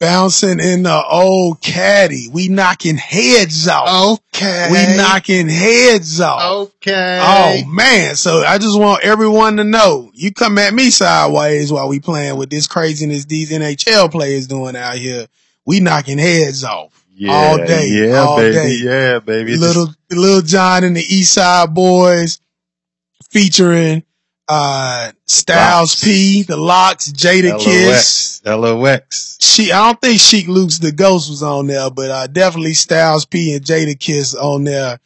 Bouncing in the old caddy. We knocking heads off. Okay. We knocking heads off. Okay. Oh man. So I just want everyone to know you come at me sideways while we playing with this craziness these NHL players doing out here. We knocking heads off. yeah, all day, Yeah, all baby. day. Yeah, baby. Little little John and the East Side Boys featuring uh Styles Locks. P, the Locks, Jada just Kiss. LOX. LOX. She I don't think Sheek Louch the Ghost was on there, but uh definitely Styles P and Jadakiss on there.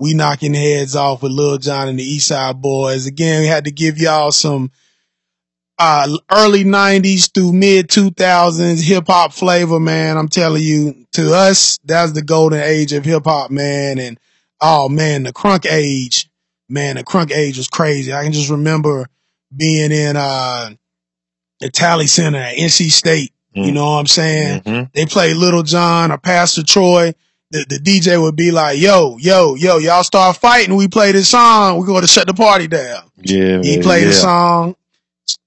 We knocking heads off with Lil Jon and the East Side Boys. Again, we had to give y'all some uh early nineties through mid two thousands hip hop flavor, man. I'm telling you, to us, that's the golden age of hip hop, man. And oh man, the crunk age, man, the crunk age was crazy. I can just remember being in uh the Talley Center at NC State. You Mm. know what I'm saying? Mhm. They play Little John or Pastor Troy. The, the DJ would be like, yo, yo, yo, y'all start fighting. We play this song. We're going to shut the party down. Yeah, He man, play yeah. the song.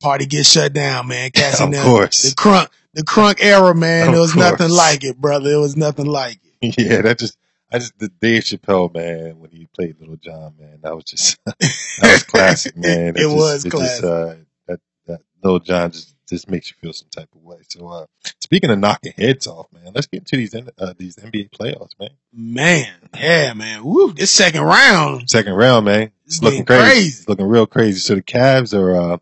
Party gets shut down, man. Of there. course. The crunk, the crunk era, man. Of there was nothing like it, brother. There was nothing like it. Yeah, that just I just the Dave Chappelle man when he played Little John man that was just that was classic man. It just, was it classic. Just, uh, that that Little John just just makes you feel some type of way. So uh, speaking of knocking heads off, man, let's get into these uh, these NBA playoffs, man. Man, yeah, man. Woo, this second round. Second round, man. It's It's looking crazy. crazy. It's looking real crazy. So the Cavs are uh,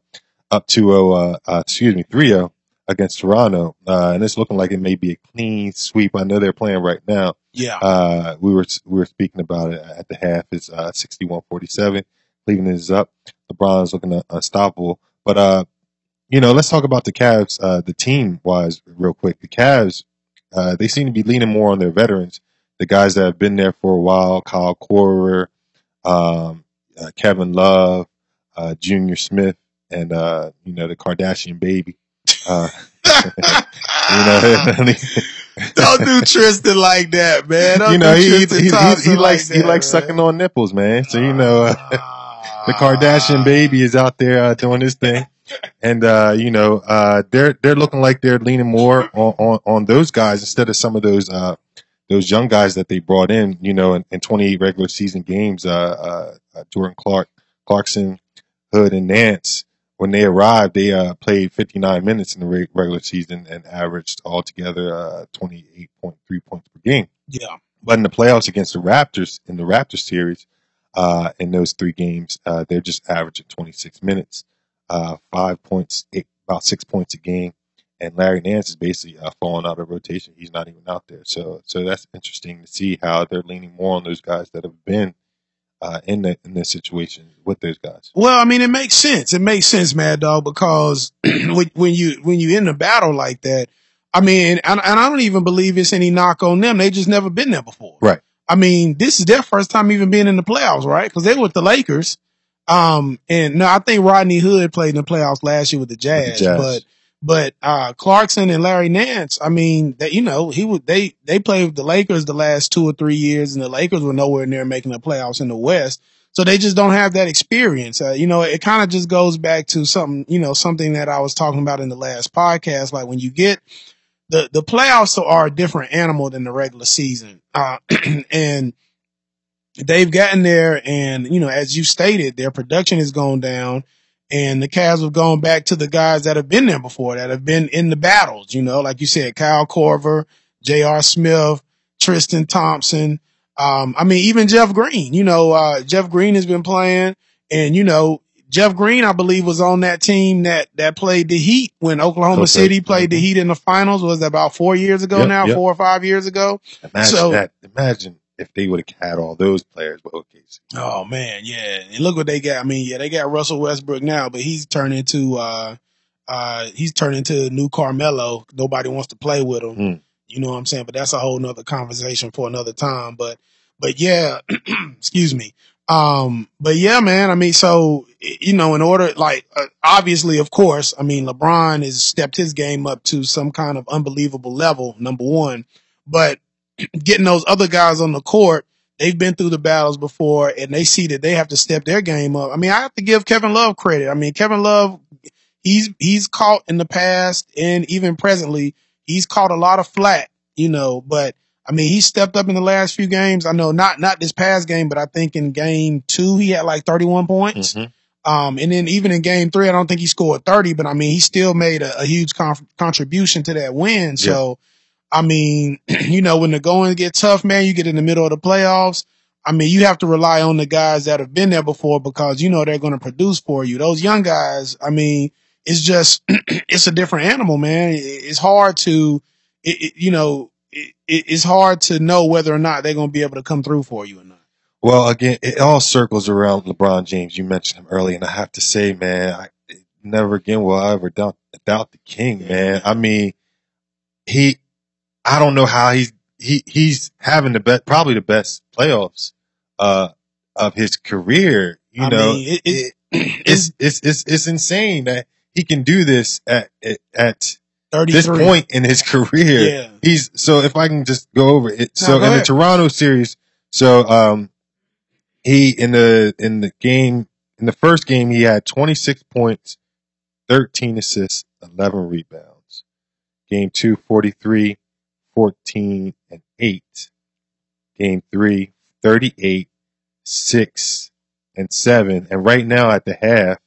up 2-0, uh, uh, excuse me, 3-0 against Toronto, uh, and it's looking like it may be a clean sweep. I know they're playing right now. Yeah. Uh, we were we were speaking about it at the half. It's uh, 61-47. Cleveland is up. LeBron's looking uh, unstoppable. But uh, you know, let's talk about the Cavs. Uh, the team wise, real quick. The Cavs, uh, they seem to be leaning more on their veterans, the guys that have been there for a while. Kyle Korver, um, uh, Kevin Love, uh, Junior Smith, and uh, you know the Kardashian baby. Uh, you know, Don't do Tristan like that, man. Don't you know, he, he, he, he likes like he likes man. sucking on nipples, man. So you know, uh, the Kardashian baby is out there uh, doing his thing, and uh, you know, uh, they're they're looking like they're leaning more on, on, on those guys instead of some of those uh, those young guys that they brought in. You know, in, in 28 regular season games, uh, uh, uh, Jordan Clark, Clarkson, Hood, and Nance. When they arrived, they uh, played 59 minutes in the re- regular season and averaged altogether uh, 28.3 points per game. Yeah. But in the playoffs against the Raptors in the Raptors series, uh, in those three games, uh, they're just averaging 26 minutes, uh, five points, eight, about six points a game. And Larry Nance is basically uh, falling out of rotation. He's not even out there. So, so that's interesting to see how they're leaning more on those guys that have been uh, in the in this situation with those guys. Well, I mean, it makes sense. It makes sense, Mad Dog, because when when you when you in a battle like that, I mean, and, and I don't even believe it's any knock on them. They just never been there before. Right. I mean, this is their first time even being in the playoffs, right? Because they were with the Lakers. Um, and no, I think Rodney Hood played in the playoffs last year with the Jazz, Jazz. but but uh Clarkson and Larry Nance, I mean, that you know, he would they they played with the Lakers the last two or three years, and the Lakers were nowhere near making the playoffs in the West. So they just don't have that experience. Uh, you know, it kind of just goes back to something, you know, something that I was talking about in the last podcast. Like when you get the the playoffs are a different animal than the regular season, uh, and they've gotten there, and you know, as you stated, their production has gone down, and the Cavs have gone back to the guys that have been there before, that have been in the battles. You know, like you said, Kyle Korver, J.R. Smith, Tristan Thompson. Um, I mean, even Jeff Green. You know, uh, Jeff Green has been playing, and you know, Jeff Green, I believe, was on that team that that played the Heat when Oklahoma Okay. City played the Heat in the finals. Was that about four years ago Yep, now, yep. four or five years ago? Imagine So- that. Imagine if they would have had all those players with OKC. Oh man, yeah. And look what they got. I mean, yeah, they got Russell Westbrook now, but he's turned into uh uh he's turned into a new Carmelo. Nobody wants to play with him. Hmm. You know what I'm saying? But that's a whole nother conversation for another time. But but yeah, excuse me. Um, but yeah, man. I mean, so you know, in order, like, uh, obviously, of course, I mean, LeBron has stepped his game up to some kind of unbelievable level. Number one, but getting those other guys on the court, they've been through the battles before, and they see that they have to step their game up. I mean, I have to give Kevin Love credit. I mean, Kevin Love, he's he's caught in the past and even presently, he's caught a lot of flat, you know, but I mean, he stepped up in the last few games. I know not, not this past game, but I think in game two, he had like 31 points. Mhm. Um, and then even in game three, I don't think he scored 30, but I mean, he still made a, a huge conf- contribution to that win. So, I mean, you know, when the going get tough, man, you get in the middle of the playoffs. I mean, you have to rely on the guys that have been there before because you know they're going to produce for you. Those young guys, I mean, it's just, it's a different animal, man. It's hard to, it, it, you know, it, it- it's hard to know whether or not they're going to be able to come through for you or not. Well, again, it all circles around LeBron James. You mentioned him earlier, and I have to say, man, I, never again will I ever doubt, doubt the king, man. I mean, he, I don't know how he's he he's having the best, probably the best playoffs uh of his career. You I know, mean, it, it, it's it's it's it's insane that he can do this at at, at 33. this point in his career. Yeah. He's so if I can just go over it. No, So in the. Toronto series, so um he in the in the game in the first game he had 26 points, 13 assists, 11 rebounds. Game 2 43, 14 and 8. Game 3 38, 6 and 7. And right now at the half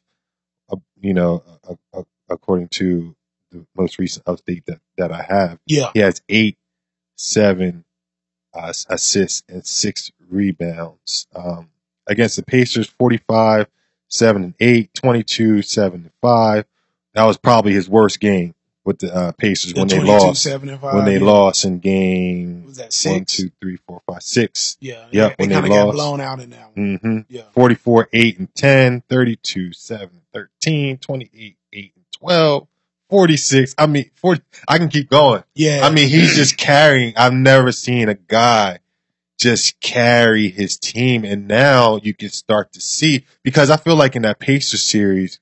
uh, you know, uh, uh, according to the most recent update that, that I have, Yeah. he has eight, seven uh, assists and six rebounds. Um, against the Pacers, 45, 7 and 8, 22, 7 and 5. That was probably his worst game with the uh, Pacers when they lost. seven, and five, When they yeah. lost in game Was that six? two, three, four, five, six. Yeah. Yep, They when they got lost. blown out in that one. Mm-hmm. Yeah. 44, 8 and 10, 32, 7 13, 28, 8 and 12, 46. I mean, 40, I can keep going. Yeah. I mean, he's just carrying. I've never seen a guy just carry his team. And now you can start to see, because I feel like in that Pacers series,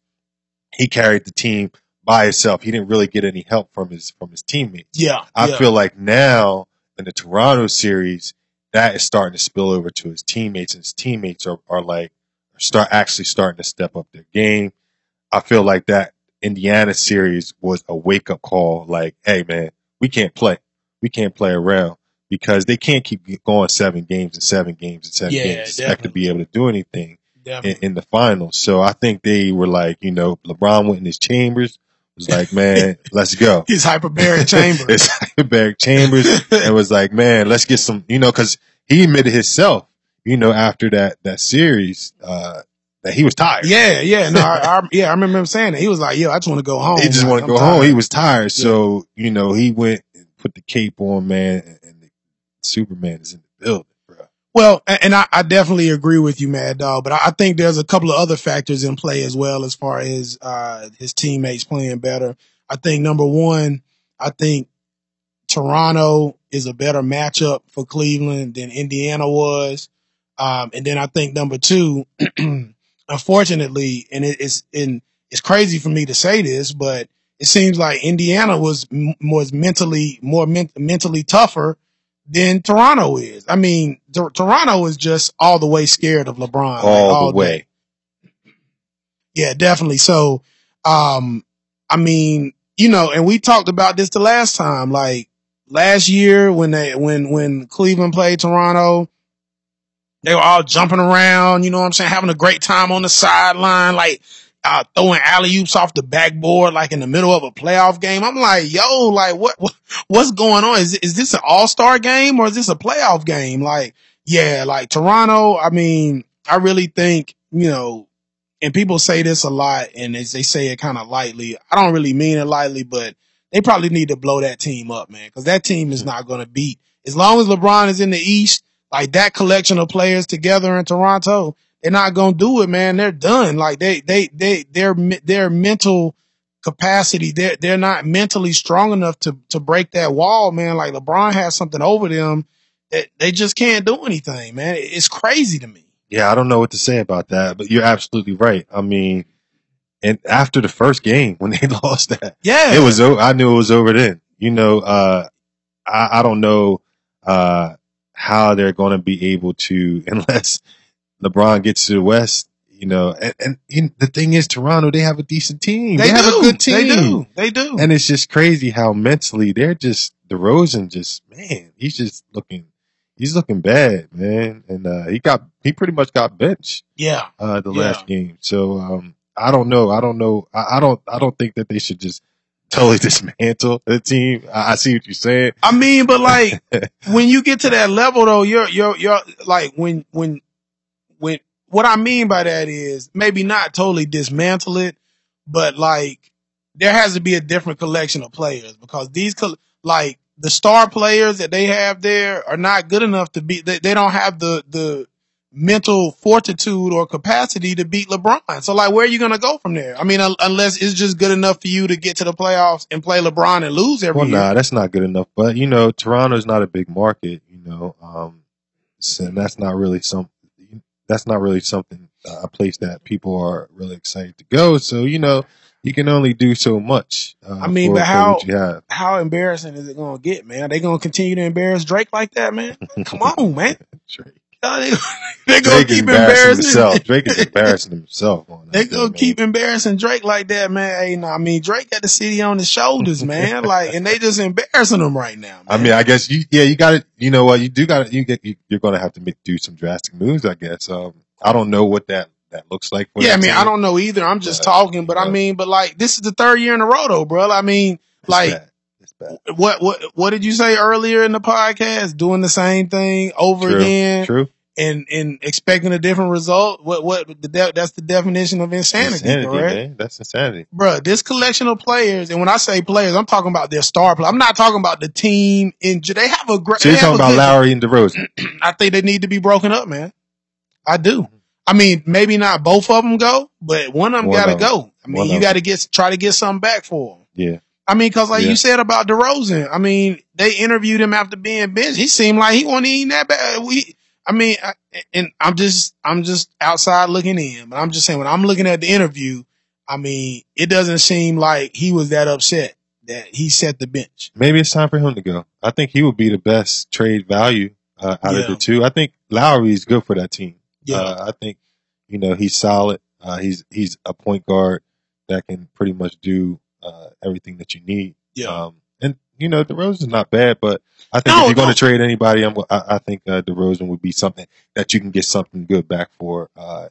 he carried the team by himself. He didn't really get any help from his, from his teammates. yeah. I yeah. feel like now in the Toronto series, that is starting to spill over to his teammates, and his teammates are, are like start actually starting to step up their game. I feel like that Indiana series was a wake up call. Like, hey man, we can't play, we can't play around because they can't keep going seven games and seven games and seven Yeah, games expect to be able to do anything in, in the finals. So I think they were like, you know, LeBron went in his chambers, was like, man, let's go. His hyperbaric chamber. it's hyperbaric chambers and was like, man, let's get some, you know, cause he admitted himself, you know, after that, that series, uh, that he was tired. yeah. Yeah. No, I, I, yeah. I remember him saying that. He was like, yo, I just want to go home. He just Like, wanted to go home. He was tired. So, you know, he went and put the cape on, man, and, and the Superman is in the building. Well, and I, I definitely agree with you, Mad Dog, but I think there's a couple of other factors in play as well as far as uh, his teammates playing better. I think number one, I think Toronto is a better matchup for Cleveland than Indiana was. Um, and then I think number two, unfortunately, and it, it's in it's crazy for me to say this, but it seems like Indiana was was mentally more men- mentally tougher than Toronto is. I mean, Tor- Toronto is just all the way scared of LeBron, like, All the day. way. Yeah, definitely. So, um, I mean, you know, and we talked about this the last time, like last year when they, when, when Cleveland played Toronto, they were all jumping around, you know what I'm saying? Having a great time on the sideline, like, uh, throwing alley oops off the backboard, like in the middle of a playoff game. I'm like, yo, like what, what what's going on? Is, is this an all star game or is this a playoff game? Like, yeah, like Toronto, I mean, I really think, you know, and people say this a lot and as they say it kind of lightly. I don't really mean it lightly, but they probably need to blow that team up, man, because that team is not going to beat. As long as LeBron is in the East, like that collection of players together in Toronto, they're not going to do it, man. They're done. Like they, they, they, their, their mental capacity, they're, they're not mentally strong enough to, to break that wall, man. Like LeBron has something over them that they just can't do anything, man. It's crazy to me. Yeah, I don't know what to say about that, but you're absolutely right. I mean, and after the first game when they lost that, Yeah. it was. I knew it was over then. You know, uh, I, I don't know uh, how they're going to be able to, unless LeBron gets to the West, you know, and, and, and the thing is, Toronto, they have a decent team. They, They, have a good team. They do. They do. And it's just crazy how mentally they're just DeRozan just man, he's just looking he's looking bad, man. And uh he got he pretty much got benched yeah. uh the Yeah. last game. So um I don't know. I don't know. I, I don't I don't think that they should just totally dismantle the team. I, I see what you're saying. I mean, but like when you get to that level though, you're you're you're like when when when what I mean by that is maybe not totally dismantle it, but like there has to be a different collection of players because these like the star players that they have there are not good enough to be they, they don't have the the mental fortitude or capacity to beat LeBron. So like where are you going to go from there? I mean un- unless it's just good enough for you to get to the playoffs and play LeBron and lose every Well, year. nah, that's not good enough. But you know, Toronto's not a big market. You know, um, so that's not really some. That's not really something uh, a place that people are really excited to go. So you know, you can only do so much. Uh, I mean, for- but how- how embarrassing is it going to get, man? Are they going to continue to embarrass Drake like that, man? Come on, man. Drake, They're going to Drake is keep embarrassing himself. Drake is embarrassing himself. They thing, gonna man. keep embarrassing Drake like that, man. Hey, no, I mean Drake got the city on his shoulders, man. Like, and they just embarrassing him right now. Man. I mean, I guess you, yeah, you got to, you know what, you do got to, you get, you, you're going to have to make, do some drastic moves, I guess. Um, I don't know what that, that looks like. For yeah, I mean, team. I don't know either. I'm just Yeah, talking, but I mean, but like, this is the third year in a row, though, bro. I mean, It's like, bad. Bad. what, what, what did you say earlier in the podcast? Doing the same thing over True. again True. and and expecting a different result. What, what? The de- that's the definition of insanity, Insanity, correct? man. That's insanity. Bruh, this collection of players, and when I say players, I'm talking about their star players. I'm not talking about the team. In they have a great. So you're talking about Lowry and DeRozan. I think they need to be broken up, man. I do. Mm-hmm. I mean, maybe not both of them go, but one of them got to go. I mean, One you got to get try to get something back for them. Yeah. I mean, cause like Yeah. you said about DeRozan, I mean, they interviewed him after being benched. He seemed like he wasn't eating that bad. We, I mean, I, and I'm just, I'm just outside looking in, but I'm just saying when I'm looking at the interview, I mean, it doesn't seem like he was that upset that he set the bench. Maybe it's time for him to go. I think he would be the best trade value uh, out Yeah. of the two. I think Lowry is good for that team. Yeah. Uh, I think, you know, he's solid. Uh, he's, he's a point guard that can pretty much do, uh, everything that you need. yeah. Um, and you know, DeRozan's not bad, but I think No, if you're going to trade anybody, I'm, I, I think uh, DeRozan would be something that you can get something good back for uh,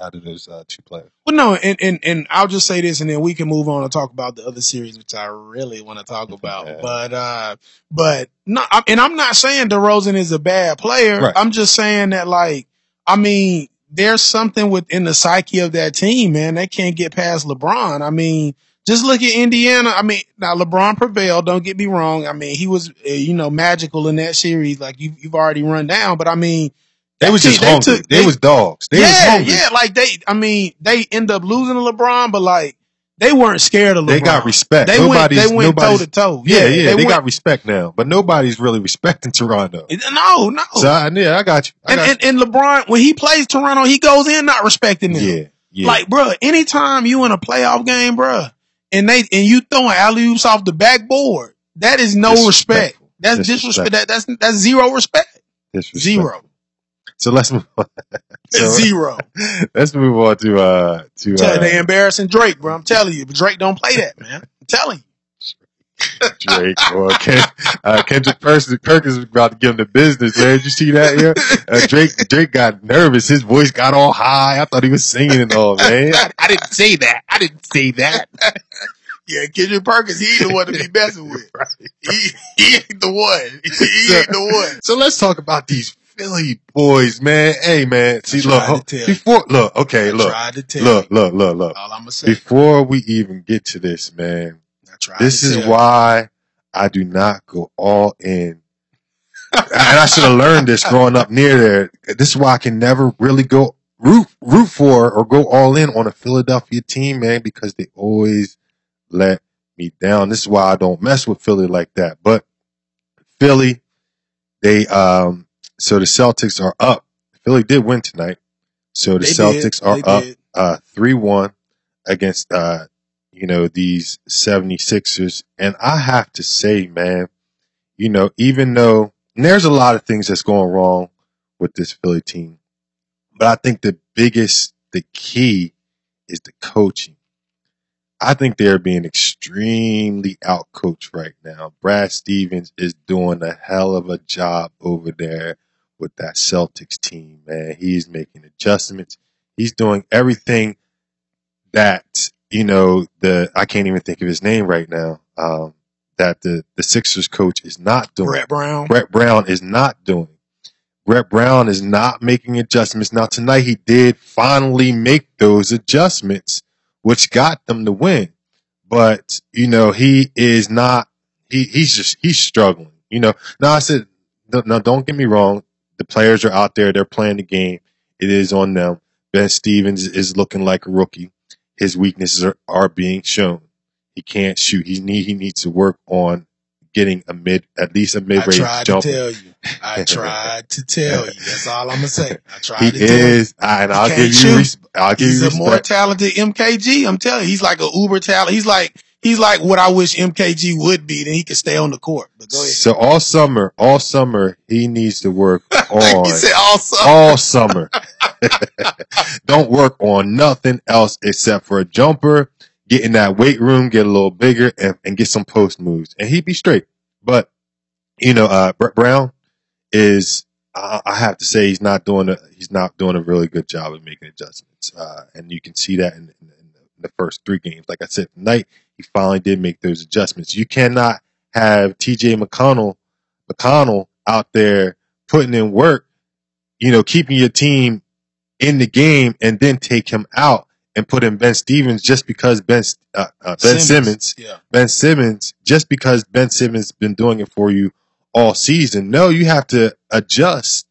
out of those uh, two players. Well, no, and, and, and I'll just say this and then we can move on and talk about the other series, which I really want to talk about. Yeah. But, uh, but no, and I'm not saying DeRozan is a bad player. Right. I'm just saying that like, I mean, there's something within the psyche of that team, man. They can't get past LeBron. I mean, just look at Indiana. I mean, now LeBron prevailed. Don't get me wrong. I mean, he was, uh, you know, magical in that series, like you, you've already run down. But I mean, They was just team- hungry. took- they, was dogs. They was yeah, yeah. Like they, I mean, they end up losing to LeBron, but like they weren't scared of LeBron. They got respect. They went, Nobody's- they went toe to toe. Yeah, yeah, they, went- got respect now, but nobody's really respecting Toronto. no, no. So I, yeah, I got you. I and, got and and LeBron when he plays Toronto, he goes in not respecting them. Yeah, yeah. Like, bruh, anytime you in a playoff game, bruh, and they and you throwing alley oops off the backboard, that is no respect. That's Disrespect. That, that's that's zero respect. Zero. So let's move on. So, Zero. let's move on to uh to uh, they embarrassing Drake, bro. I'm telling you, Drake don't play that, man. I'm telling you. Drake or Ken, uh, Kendrick Perkins, Perkins was about to give him the business, man. Did you see that here? Uh, Drake, Drake got nervous. His voice got all high. I thought he was singing and all, man. I, I didn't say that. I didn't say that. Yeah, Kendrick Perkins, he ain't the one to be messing with. He, he ain't the one. He ain't the one. So let's talk about these Philly boys, man. Hey, man. See, I look, tried to ho- tell you. before, look, okay, I look, tried to tell look, you. look, look, look. All I'm gonna say. Before we even get to this, man, This is tell why I do not go all in. and I should have learned this growing up near there. This is why I can never really go root root for or go all in on a Philadelphia team, man, because they always let me down. This is why I don't mess with Philly like that. But Philly, they um so the Celtics are up. Philly did win tonight. So the They did. Celtics are They up did. uh, 3-1 against, uh, you know, these 76ers. And I have to say, man, you know, even though there's a lot of things that's going wrong with this Philly team, but I think the biggest the key is the coaching. I think they're being extremely outcoached right now. Brad Stevens is doing a hell of a job over there with that Celtics team, man. He's making adjustments. He's doing everything that, you know, the, I can't even think of his name right now, um, that the, the Sixers coach is not doing. Brett Brown. Brett Brown is not doing. Brett Brown is not making adjustments. Now tonight he did finally make those adjustments, which got them the win. But, you know, he is not, he, he's just, he's struggling. You know, now I said, no, no, don't get me wrong. The players are out there. They're playing the game. It is on them. Ben Stevens is looking like a rookie. His weaknesses are, are being shown. He can't shoot. He need, he needs to work on getting a mid, at least a mid-range I tried jumper. to tell you. I tried to tell you. That's all I'm gonna say. I tried He to tell you. is, and I'll give you, res- I'll give He's you a more talented MKG. I'm telling you, he's like a uber talent. He's like he's like what I wish MKG would be. Then he could stay on the court. But go ahead. So all summer, all summer, he needs to work on you said also. all summer. Don't work on nothing else except for a jumper, get in that weight room, get a little bigger, and, and get some post moves, and he'd be straight. But you know, uh, Brett Brown is, I, I have to say, he's not doing a he's not doing a really good job of making adjustments, uh, and you can see that in, in, in the first three games. Like I said, tonight he finally did make those adjustments. You cannot have T.J. McConnell McConnell out there putting in work, you know, keeping your team in the game and then take him out and put in Ben Stevens just because Ben uh, uh, Ben Simmons. Yeah. Ben Simmons just because Ben Simmons been doing it for you all season. No, you have to adjust.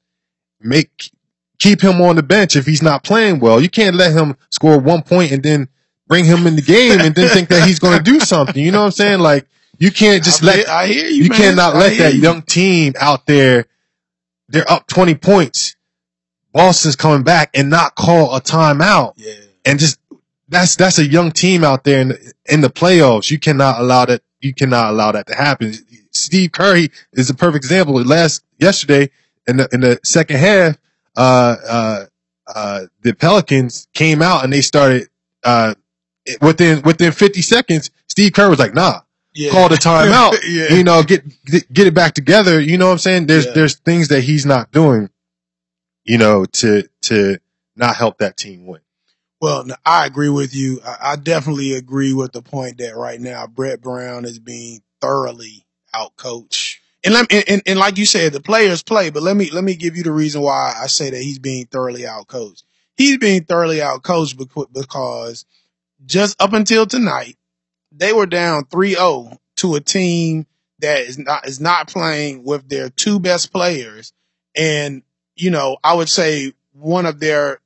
Make keep him on the bench if he's not playing well. You can't let him score one point and then bring him in the game and then think that he's going to do something. You know what I'm saying? Like you can't just I, let I hear you. you man. cannot I let that you. young team out there, they're up 20 points. Boston's coming back and not call a timeout Yeah. and just, that's, that's a young team out there in the, in the playoffs. You cannot allow that, you cannot allow that to happen. Steve Curry is a perfect example. Last, yesterday in the, in the second half, uh, uh, uh, the Pelicans came out and they started, uh, within, within 50 seconds, Steve Kerr was like, nah, Yeah. call the timeout yeah. you know, get get it back together. You know what I'm saying? There's Yeah. there's things that he's not doing, you know, to to not help that team win. Well, no, I agree with you. I, I definitely agree with the point that right now Brett Brown is being thoroughly outcoached. And, let, and, and and like you said, the players play, but let me let me give you the reason why I say that he's being thoroughly outcoached. He's being thoroughly outcoached becau- because just up until tonight, they were down 3-0 to a team that is not is not playing with their two best players, and you know I would say one of their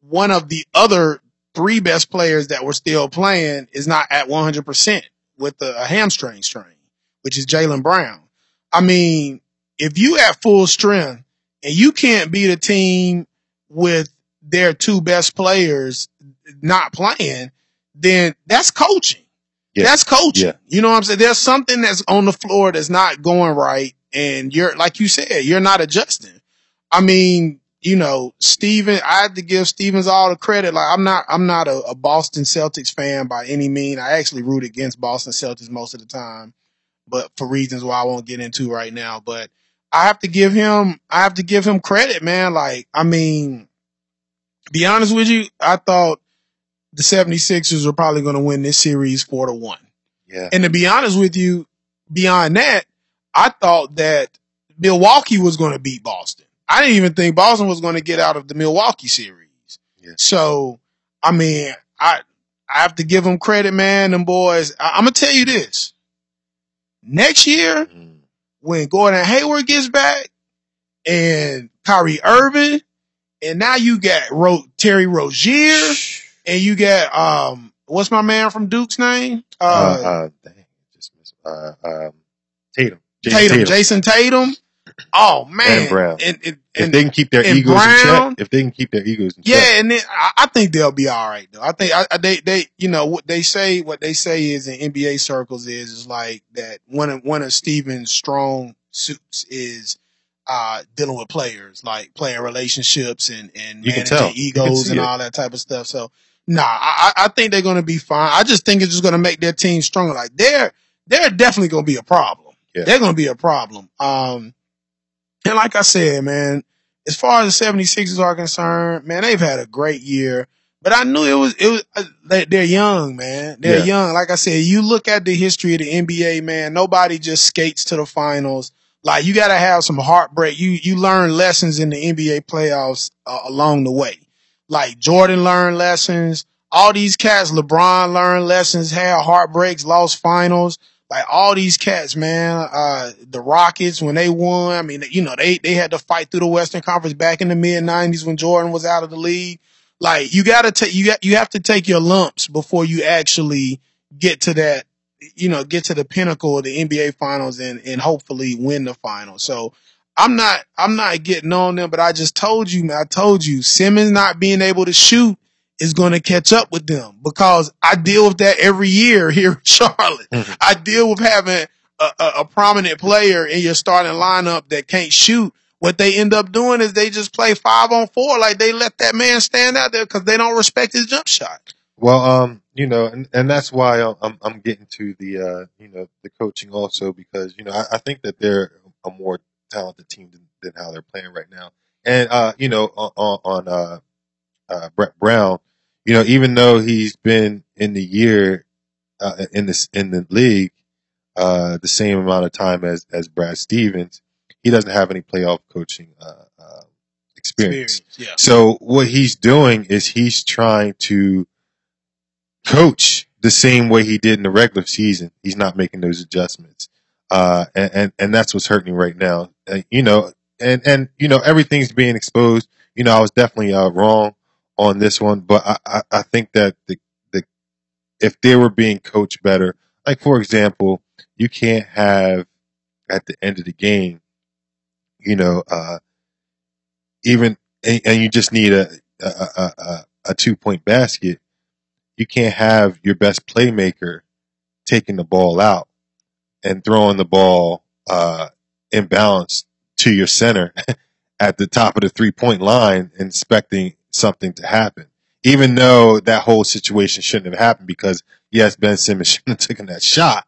one of the other three best players that were still playing is not at 100% with a, a hamstring strain, which is Jaylen Brown. I mean, if you have full strength and you can't beat a team with their two best players not playing, then that's coaching. Yeah. That's coaching. Yeah. You know what I'm saying? There's something that's on the floor that's not going right. And you're, like you said, you're not adjusting. I mean, you know, Steven, I had to give Stevens all the credit. Like I'm not, I'm not a, a Boston Celtics fan by any mean. I actually root against Boston Celtics most of the time, but for reasons why I won't get into right now. But I have to give him, I have to give him credit, man. Like, I mean, be honest with you, I thought the 76ers are probably going to win this series four to one. Yeah. And to be honest with you, beyond that, I thought that Milwaukee was going to beat Boston. I didn't even think Boston was going to get out of the Milwaukee series. Yeah. So, I mean, I I have to give them credit, man. Them boys. I, I'm gonna tell you this. Next year, Mm. when Gordon Hayward gets back and Kyrie Irving, and now you got Ro- Terry Rozier, and you got um, what's my man from Duke's name? Uh, Uh, uh, dang, just missed, uh, um, Tatum. Jayson Tatum, Jayson Tatum. Oh man, And Brown. and, and, If they can keep their and egos in check, if they can keep their egos in check, yeah, and then I, I think they'll be all right though. I think I, they they you know what they say what they say is in NBA circles is is like that one of one of Steven's strong suits is uh, dealing with players, like player relationships and, and You managing. Egos and it. all that type of stuff. So, nah, I, I think they're going to be fine. I just think it's just going to make their team stronger. Like they're, they're definitely going to be a problem. Yeah. They're going to be a problem. Um, and like I said, man, as far as the 76ers are concerned, man, they've had a great year. But I knew it was it was uh, they, they're young, man. They're Yeah. young. Like I said, you look at the history of the NBA, man. Nobody just skates to the finals. Like you got to have some heartbreak. You you learn lessons in the NBA playoffs uh, along the way. Like Jordan learned lessons. All these cats, LeBron learned lessons, had heartbreaks, lost finals. Like all these cats, man. Uh, the Rockets when they won, I mean, you know, they they had to fight through the Western Conference back in the mid '90s when Jordan was out of the league. Like you got to take you got you have to take your lumps before you actually get to that, you know, get to the pinnacle of the NBA finals and and hopefully win the finals. So I'm not I'm not getting on them, but I just told you, man, I told you Simmons not being able to shoot is going to catch up with them because I deal with that every year here in Charlotte. Mhm. I deal with having a, a, a prominent player in your starting lineup that can't shoot. What they end up doing is they just play five on four, like they let that man stand out there because they don't respect his jump shot. Well, um, you know, and, and that's why I'm- I'm I'm getting to the uh, you know, the coaching also because you know I, I think that they're a more talented team than, than how they're playing right now. And uh, you know, on, on on, uh, uh, Brett Brown, you know, even though he's been in the year uh, in this in the league uh, the same amount of time as as Brad Stevens, he doesn't have any playoff coaching uh, uh, experience. Yeah. So what he's doing is he's trying to coach the same way he did in the regular season. He's not making those adjustments. Uh, and, and, and that's what's hurting right now. Uh, you know, and, and, you know, everything's being exposed. You know, I was definitely, uh, wrong on this one, but I, I, I think that the, the, if they were being coached better, like for example, you can't have at the end of the game, you know, uh, even, and, and you just need a, a, a, a, a two point basket you can't have your best playmaker taking the ball out and throwing the ball uh, inbounds to your center at the top of the three point line expecting something to happen. Even though that whole situation shouldn't have happened because yes, Ben Simmons shouldn't have taken that shot,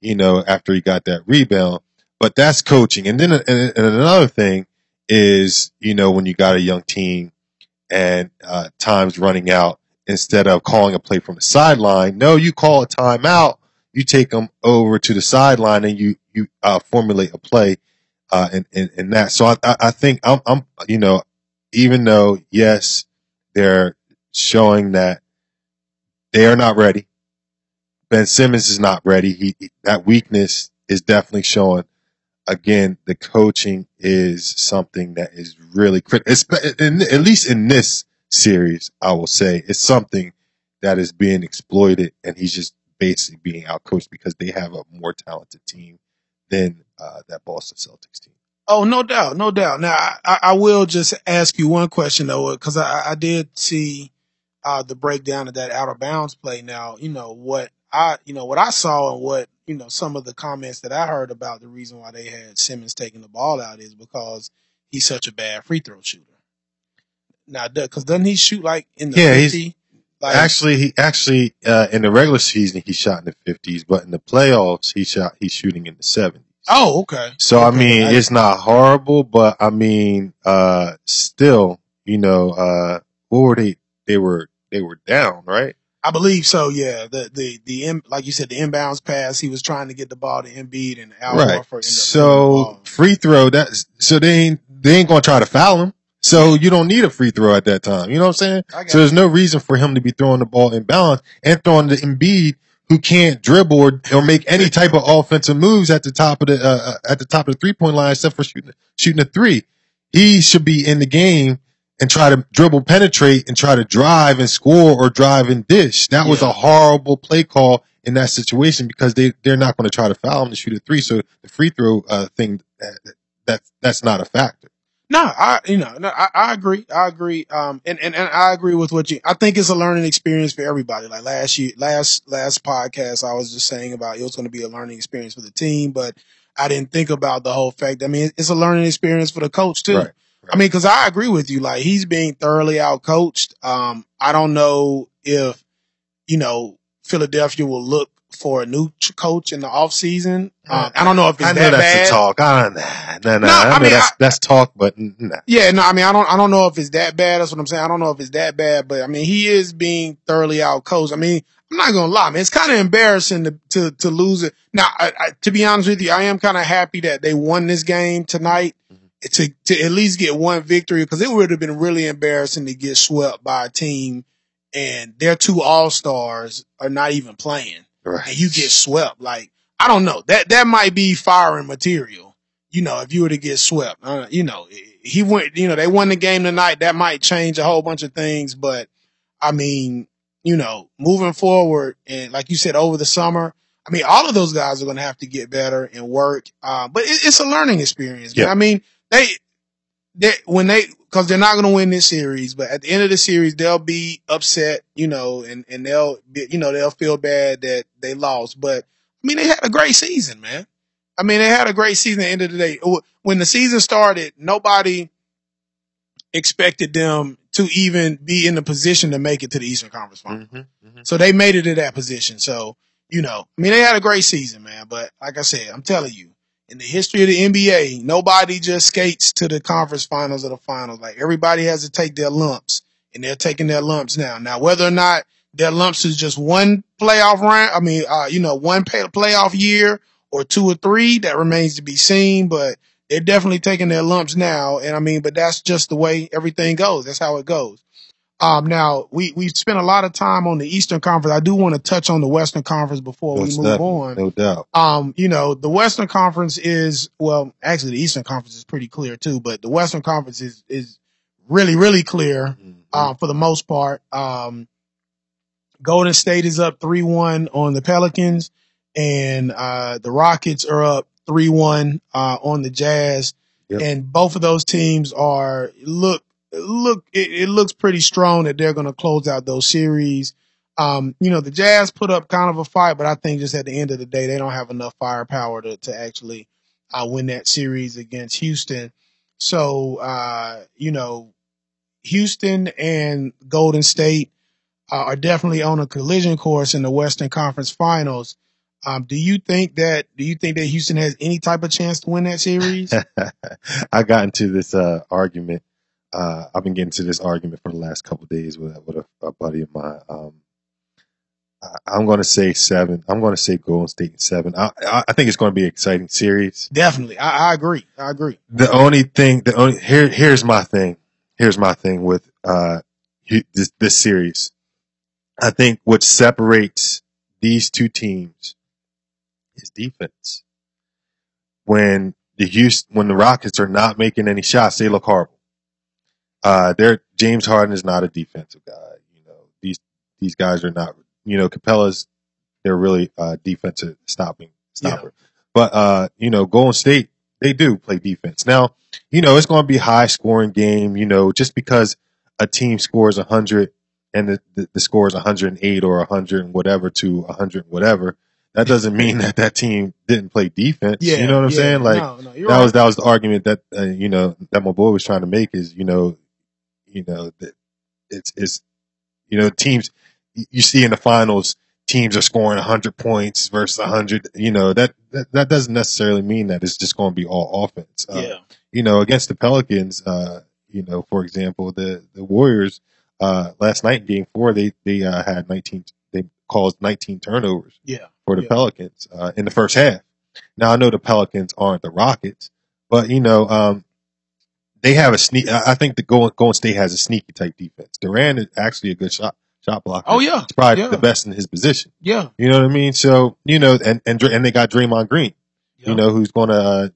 you know, after he got that rebound. But that's coaching. And then and, and another thing is, you know, when you got a young team and uh, time's running out, instead of calling a play from the sideline, no, you call a timeout. You take them over to the sideline and you you uh, formulate a play uh, in, in in that. So I I think I'm I'm you know even though yes they're showing that they are not ready. Ben Simmons is not ready. He he- that weakness is definitely showing. Again, the coaching is something that is really critical. At least in this series, I will say it's something that is being exploited, and he's just basically being outcoached because they have a more talented team than uh, that Boston Celtics team. Oh, no doubt, no doubt. Now, I, I- will just ask you one question though, because I, I did see uh, the breakdown of that out of bounds play. Now, you know what I, you know what I saw, and what you know some of the comments that I heard about the reason why they had Simmons taking the ball out is because he's such a bad free throw shooter. Now, because doesn't he shoot like in the Yeah, he's- fifty? Like, Actually, he actually uh, in the regular season he shot in the fifties, but in the playoffs he shot he's shooting in the seventies. oh, okay. So I mean, I- it's not horrible, but I mean, uh, still, you know, uh, what were they? They were they were down, right? I believe so. Yeah, the the the in, like you said, the inbounds pass. He was trying to get the ball to Embiid, and Al right. Horford ended up throwing the So free throw. That's so they ain't they ain't gonna try to foul him. So you don't need a free throw at that time. You know what I'm saying? So there's no reason for him to be throwing the ball in balance and throwing the Embiid who can't dribble or, or make any type of offensive moves at the top of the uh, uh, at the top of the three point line except for shooting shooting a three. He should be in the game and try to dribble, penetrate, and try to drive and score or drive and dish. That was Yeah. a horrible play call in that situation because they they're not going to try to foul him to shoot a three. So the free throw uh, thing uh, that that's not a factor. No, I you know, no, I, I agree. I agree. Um, and, and and I agree with what you. I think it's a learning experience for everybody. Like last year, last last podcast, I was just saying about it was going to be a learning experience for the team, but I didn't think about the whole fact. I mean, it's a learning experience for the coach too. Right, I mean, cause I agree with you. Like he's being thoroughly out coached. Um, I don't know if, you know, Philadelphia will look for a new ch- coach in the off season. Um, I don't know if it's I know that that's bad. the talk. I nah, nah, nah. No, I, I mean, that's I- that's talk, but nah. Yeah, no, I mean, I don't, I don't know if it's that bad. That's what I'm saying. I don't know if it's that bad, but I mean, he is being thoroughly out coached. I mean, I'm not gonna lie, man. It's kind of embarrassing to, to, to lose it. Now, I, I, to be honest with you, I am kind of happy that they won this game tonight to, to at least get one victory because it would have been really embarrassing to get swept by a team and their two all stars are not even playing Right. and you get swept. Like, I don't know. That that might be firing material. You know, if you were to get swept, uh, you know, he went. You know, they won the game tonight. That might change a whole bunch of things. But I mean, you know, moving forward and like you said, over the summer. I mean, all of those guys are going to have to get better and work. Uh, but it, it's a learning experience. Yeah. I mean, they, they when they because they're not going to win this series, but at the end of the series they'll be upset, you know, and and they'll be, you know they'll feel bad that they lost. But I mean, they had a great season, man. I mean, they had a great season. At the end of the day, when the season started, nobody expected them to even be in the position to make it to the Eastern Conference Final. hmm hmm So they made it to that position. So, you know, I mean, they had a great season, man. But like I said, I'm telling you, in the history of the NBA, nobody just skates to the conference finals or the finals. Like everybody has to take their lumps and they're taking their lumps now. Now, whether or not their lumps is just one playoff round, I mean, uh, you know, one pay- playoff year or two or three, that remains to be seen, but they're definitely taking their lumps now. And I mean, but that's just the way everything goes. That's how it goes. Um, now we, we spent a lot of time on the Eastern Conference. I do want to touch on the Western Conference before we Most move definitely, on. no doubt. Um, you know, the Western Conference is, well, actually the Eastern Conference is pretty clear too, but the Western Conference is, is really, really clear, Mhm. um, for the most part. Um, Golden State is up 3-1 on the Pelicans and, uh, the Rockets are up 3-1, uh, on the Jazz. Yep. And both of those teams are, look, look, it, it looks pretty strong that they're going to close out those series. Um, you know, the Jazz put up kind of a fight, but I think just at the end of the day, they don't have enough firepower to, to actually, uh, win that series against Houston. So, uh, you know, Houston and Golden State uh, are definitely on a collision course in the Western Conference Finals. Um, do you think that do you think that Houston has any type of chance to win that series? I got into this uh, argument. Uh, I've been getting to this argument for the last couple days with with a, a buddy of mine. Um, I, I'm going to say seven. I'm going to say Golden State in seven. I, I, I think it's going to be an exciting series. Definitely, I, I agree. I agree. The only thing, the only here, here's my thing. Here's my thing with uh this this series. I think what separates these two teams is defense. When the Houston, when the Rockets are not making any shots, they look horrible. Uh, they're James Harden is not a defensive guy. You know these these guys are not. You know Capela's they're really uh, defensive stopping stopper. But uh, you know Golden State they do play defense. Now you know it's going to be a high scoring game. You know just because a team scores hundred and the, the, the score is 108 or 100 and whatever to 100 whatever, that doesn't mean that that team didn't play defense. Yeah, you know what I'm yeah. saying? Like no, no, that right. was that was the argument that uh, you know that my boy was trying to make is you know you know that it's it's you know teams you see in the finals teams are scoring 100 points versus 100 you know that that, that doesn't necessarily mean that it's just going to be all offense uh, yeah, you know against the pelicans uh you know for example the the warriors uh last night in game 4 they they uh, had 19 they caused 19 turnovers yeah, for the Yeah. Pelicans uh, in the first half. Now I know the Pelicans aren't the Rockets, but you know um, they have a sneak. I think the Golden, Golden State has a sneaky type defense. Durant is actually a good shot shot blocker. Oh yeah, He's probably yeah. the best in his position. yeah. You know what I mean? So you know, and and and they got Draymond Green. yeah. You know who's going to uh,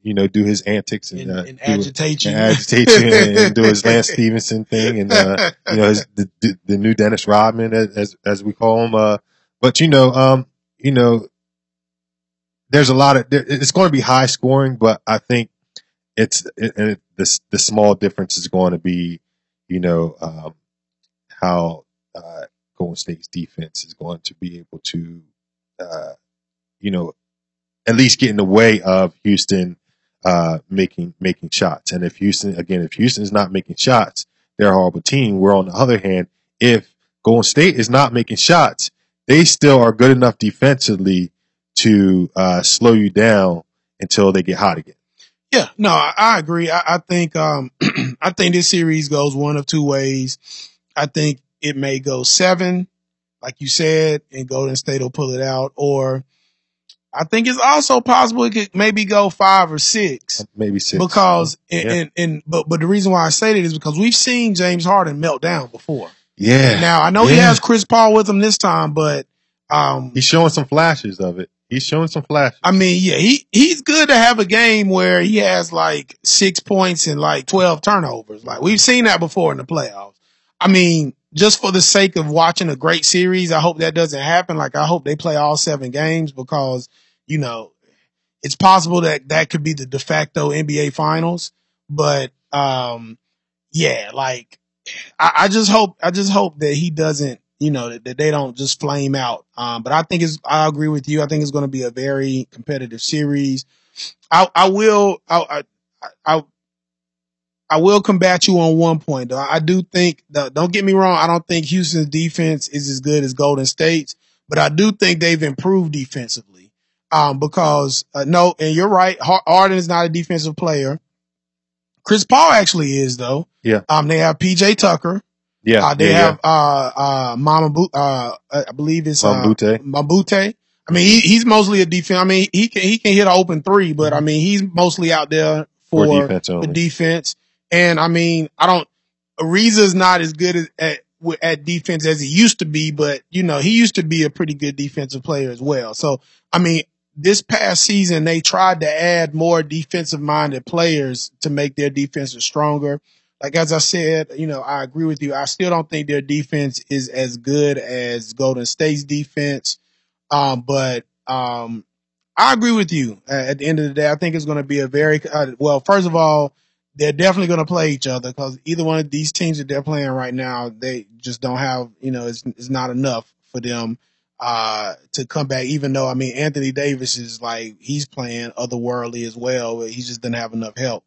you know do his antics and, and, uh, and do- agitate you, and agitate you and, and do his Lance Stephenson thing and uh, you know his, the, the new Dennis Rodman as as, as we call him. Uh, but you know, um, you know, there's a lot of there, it's going to be high scoring, but I think it's it, it, the the small difference is going to be, you know, um, how uh, Golden State's defense is going to be able to, uh, you know, at least get in the way of Houston uh, making making shots. And if Houston again, if Houston is not making shots, they're a horrible team. Where on the other hand, if Golden State is not making shots, they still are good enough defensively to uh, slow you down until they get hot again. Yeah, no, I, I agree. I, I think um, I think this series goes one of two ways. I think it may go seven, like you said, and Golden State will pull it out, or I think it's also possible it could maybe go five or six. Maybe six. Because and, Yeah. and, and but but the reason why I say that is because we've seen James Harden melt down before. yeah. Now I know he has Chris Paul with him this time, but um He's showing some flashes of it. He's showing some flashes. I mean, yeah, he he's good to have a game where he has like six points and like twelve turnovers. Like we've seen that before in the playoffs. I mean, just for the sake of watching a great series, I hope that doesn't happen. Like I hope they play all seven games because you know it's possible that that could be the de facto NBA finals. But um, yeah, like I, I just hope I just hope that he doesn't, you know, that, that they don't just flame out. Um, but I think it's I agree with you. I think it's going to be a very competitive series. I I will I I, I I will combat you on one point though. I do think don't get me wrong, I don't think Houston's defense is as good as Golden State's, but I do think they've improved defensively. Um, because uh, no, and you're right, Har- Harden is not a defensive player. Chris Paul actually is though. Yeah. Um, they have PJ Tucker. Yeah. Uh, they yeah, have uh uh Mama Bu- uh I believe it's uh, Mambute. Mambute. I mean, he, he's mostly a defense. I mean, he can he can hit an open three, but I mean, he's mostly out there for, for, defense only. defense. And I mean, I don't. Ariza's not as good as, at at defense as he used to be, but you know, he used to be a pretty good defensive player as well. So, I mean, this past season they tried to add more defensive minded players to make their defenses stronger. Like as I said, you know, I agree with you. I still don't think their defense is as good as Golden State's defense. Um, but um, I agree with you. At the end of the day, I think it's going to be a very uh, well. First of all, they're definitely going to play each other because either one of these teams that they're playing right now, they just don't have. You know, it's, it's not enough for them uh, to come back. Even though I mean, Anthony Davis is like he's playing otherworldly as well, he just didn't have enough help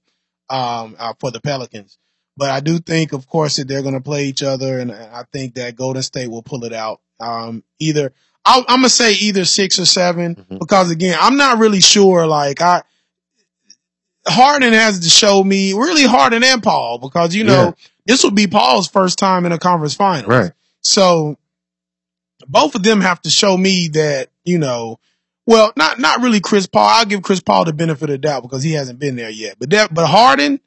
um, uh, for the Pelicans. But I do think, of course, that they're going to play each other, and I think that Golden State will pull it out. Um, either I'll, I'm gonna say either six or 7 Mhm. because again, I'm not really sure. Like I, Harden has to show me really Harden and Paul because you know Yeah. this will be Paul's first time in a conference final. Right. So both of them have to show me that, you know, well, not not really Chris Paul. I'll give Chris Paul the benefit of the doubt because he hasn't been there yet. But that but Harden,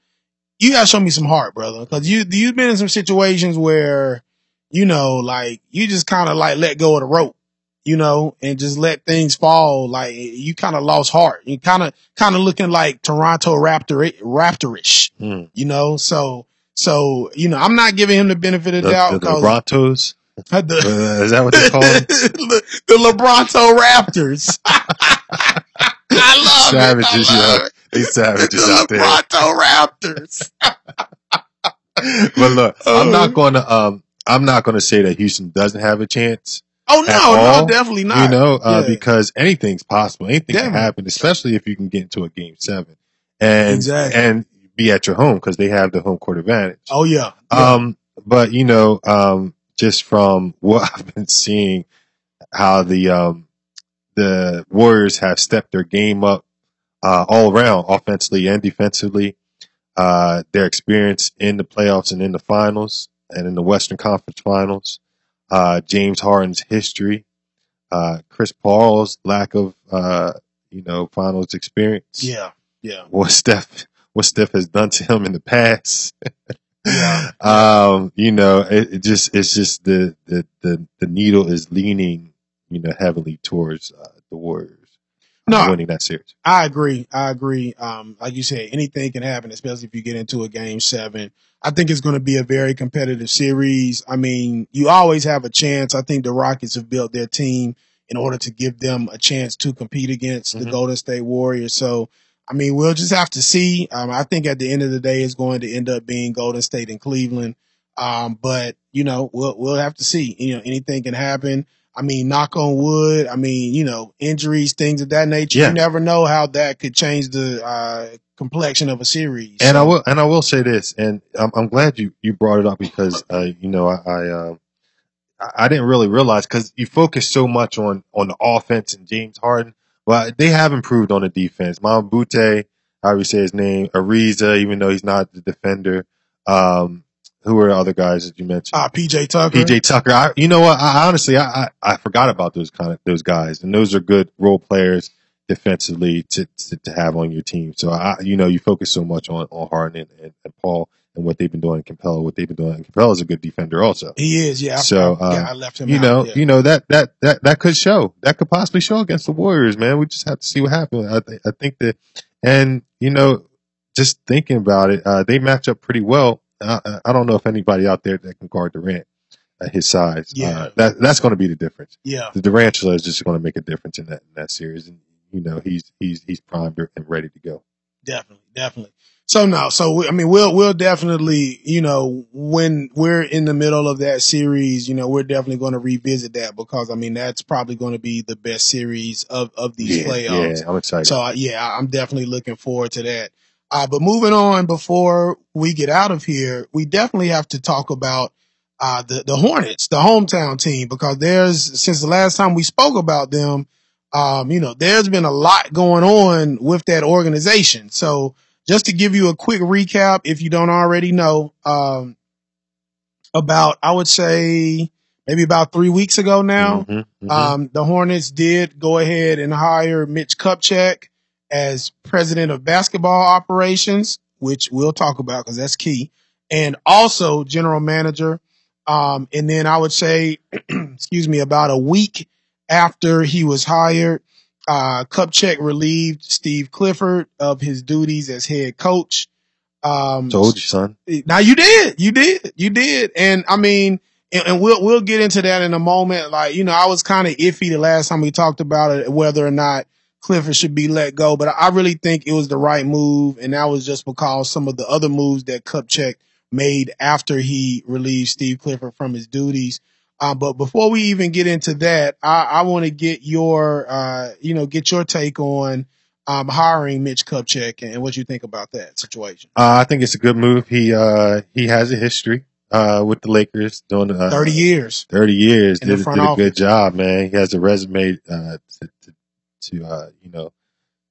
you gotta show me some heart, brother. Because you you've been in some situations where, you know, like you just kind of like let go of the rope, you know, and just let things fall. Like you kind of lost heart. You kind of kind of looking like Toronto Raptor Raptorish, Mm. you know. So so you know, I'm not giving him the benefit of The, doubt the, the because Brontos. the, Uh, is that what they call them? the, the LeBronto Raptors. I love Savages, it. I love They savages The out there. Raptors. But look, I'm Uh, not going to. Um, I'm not going to say that Houston doesn't have a chance. Oh no, all, no, definitely not. you know, uh, Yeah. because anything's possible. Anything can happen, especially if you can get into a game seven and Exactly. and be at your home because they have the home court advantage. Oh yeah. yeah. Um, but you know, um, just from what I've been seeing, how the um, the Warriors have stepped their game up uh, all around, offensively and defensively. Uh, their experience in the playoffs and in the finals and in the Western Conference Finals. Uh, James Harden's history, uh, Chris Paul's lack of uh, you know finals experience. yeah. Yeah. What Steph what Steph has done to him in the past. Yeah. um, you know, it, it just it's just the, the the the needle is leaning, you know, heavily towards uh, the Warriors No. winning that series. I agree. I agree. Um, like you said, anything can happen, especially if you get into a game seven. I think it's going to be a very competitive series. I mean, you always have a chance. I think the Rockets have built their team in order to give them a chance to compete against the Mhm. Golden State Warriors. So, I mean, we'll just have to see. Um, I think at the end of the day, it's going to end up being Golden State and Cleveland. Um, but you know, we'll we'll have to see. You know, anything can happen. I mean, knock on wood. I mean, you know, injuries, things of that nature. Yeah. You never know how that could change the uh, complexion of a series. And I will, and I will say this, and I'm, I'm glad you, you brought it up because, uh, you know, I, I, uh, I didn't really realize because you focus so much on, on the offense and James Harden, but they have improved on the defense. Mount Butte, how you say his name, Ariza, even though he's not the defender. Um, who are the other guys that you mentioned? uh, PJ Tucker. PJ Tucker. I, you know what? I, I honestly, I, I, I forgot about those kind of those guys, and those are good role players defensively to, to, to have on your team. So I, you know, you focus so much on on Harden and, and, and Paul and what they've been doing in Capela, what they've been doing. And Capela is a good defender also. He is, yeah. So, I, yeah, I left him You out. know, yeah. you know that that that that could show. That could possibly show against the Warriors, man. We just have to see what happens. I think I think that, and you know, just thinking about it, uh, they match up pretty well. I, I don't know if anybody out there that can guard Durant at his size. Yeah. Uh, that that's going to be the difference. yeah. The Durantula is just going to make a difference in that in that series, and you know he's he's he's primed and ready to go. Definitely, definitely. So no, so we, I mean, we'll we'll definitely, you know, when we're in the middle of that series, you know, we're definitely going to revisit that because I mean that's probably going to be the best series of of these yeah, playoffs. yeah, I'm excited. So yeah, I'm definitely looking forward to that. Uh, but moving on, before we get out of here, we definitely have to talk about uh, the the Hornets, the hometown team, because there's since the last time we spoke about them, um, you know, there's been a lot going on with that organization. So just to give you a quick recap, if you don't already know, um, about I would say maybe about three weeks ago now, Mhm, mhm. um, the Hornets did go ahead and hire Mitch Kupchak as president of basketball operations, which we'll talk about because that's key, and also general manager. Um, and then I would say, excuse me, about a week after he was hired, uh, Kupchak relieved Steve Clifford of his duties as head coach. Um, Told you, son. now you did, you did, you did, and I mean, and, and we'll we'll get into that in a moment. Like you know, I was kind of iffy the last time we talked about it, whether or not Clifford should be let go, but I really think it was the right move, and that was just because some of the other moves that Kupchak made after he relieved Steve Clifford from his duties. Um, but before we even get into that, I, I want to get your, uh, you know, get your take on um, hiring Mitch Kupchak and what you think about that situation. Uh, I think it's a good move. He uh he has a history uh with the Lakers doing uh, Thirty years. 30 years. In Did, did a good job, man. He has a resume uh, to, to, uh, you know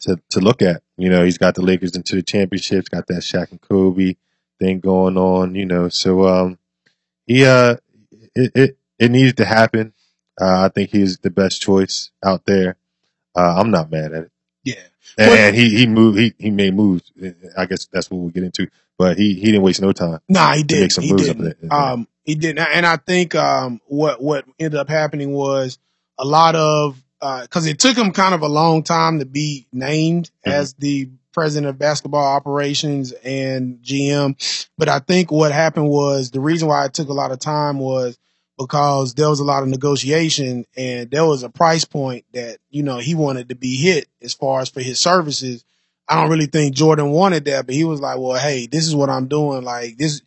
to to look at. You know, he's got the Lakers into the championships. Got that Shaq and Kobe thing going on. You know, so um, he uh, it it, it needed to happen. Uh, I think he's the best choice out there. Uh, I'm not mad at it. Yeah. And, and he he moved. He he made moves. I guess that's what we'll get into. But he he didn't waste no time. Nah, he did. some He didn't. Um, he didn't. And I think um, what what ended up happening was a lot of because it took him kind of a long time to be named Mhm. as the president of basketball operations and GM. But I think what happened was the reason why it took a lot of time was because there was a lot of negotiation and there was a price point that you know he wanted to be hit as far as for his services. I don't really think Jordan wanted that, but he was like, "Well, hey, this is what I'm doing. Like this,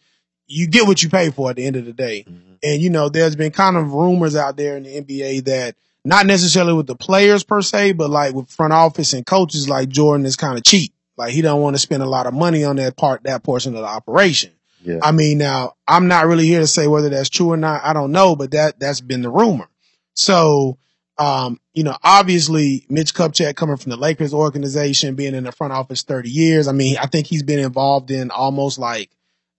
you get what you pay for at the end of the day." Mhm. And you know, there's been kind of rumors out there in the NBA that not necessarily with the players per se, but like with front office and coaches, like Jordan is kind of cheap. Like he don't want to spend a lot of money on that part, that portion of the operation. Yeah. I mean, now I'm not really here to say whether that's true or not. I don't know, but that that's been the rumor. So, um, you know, obviously Mitch Kupchak coming from the Lakers organization, being in the front office 30 years. I mean, I think he's been involved in almost like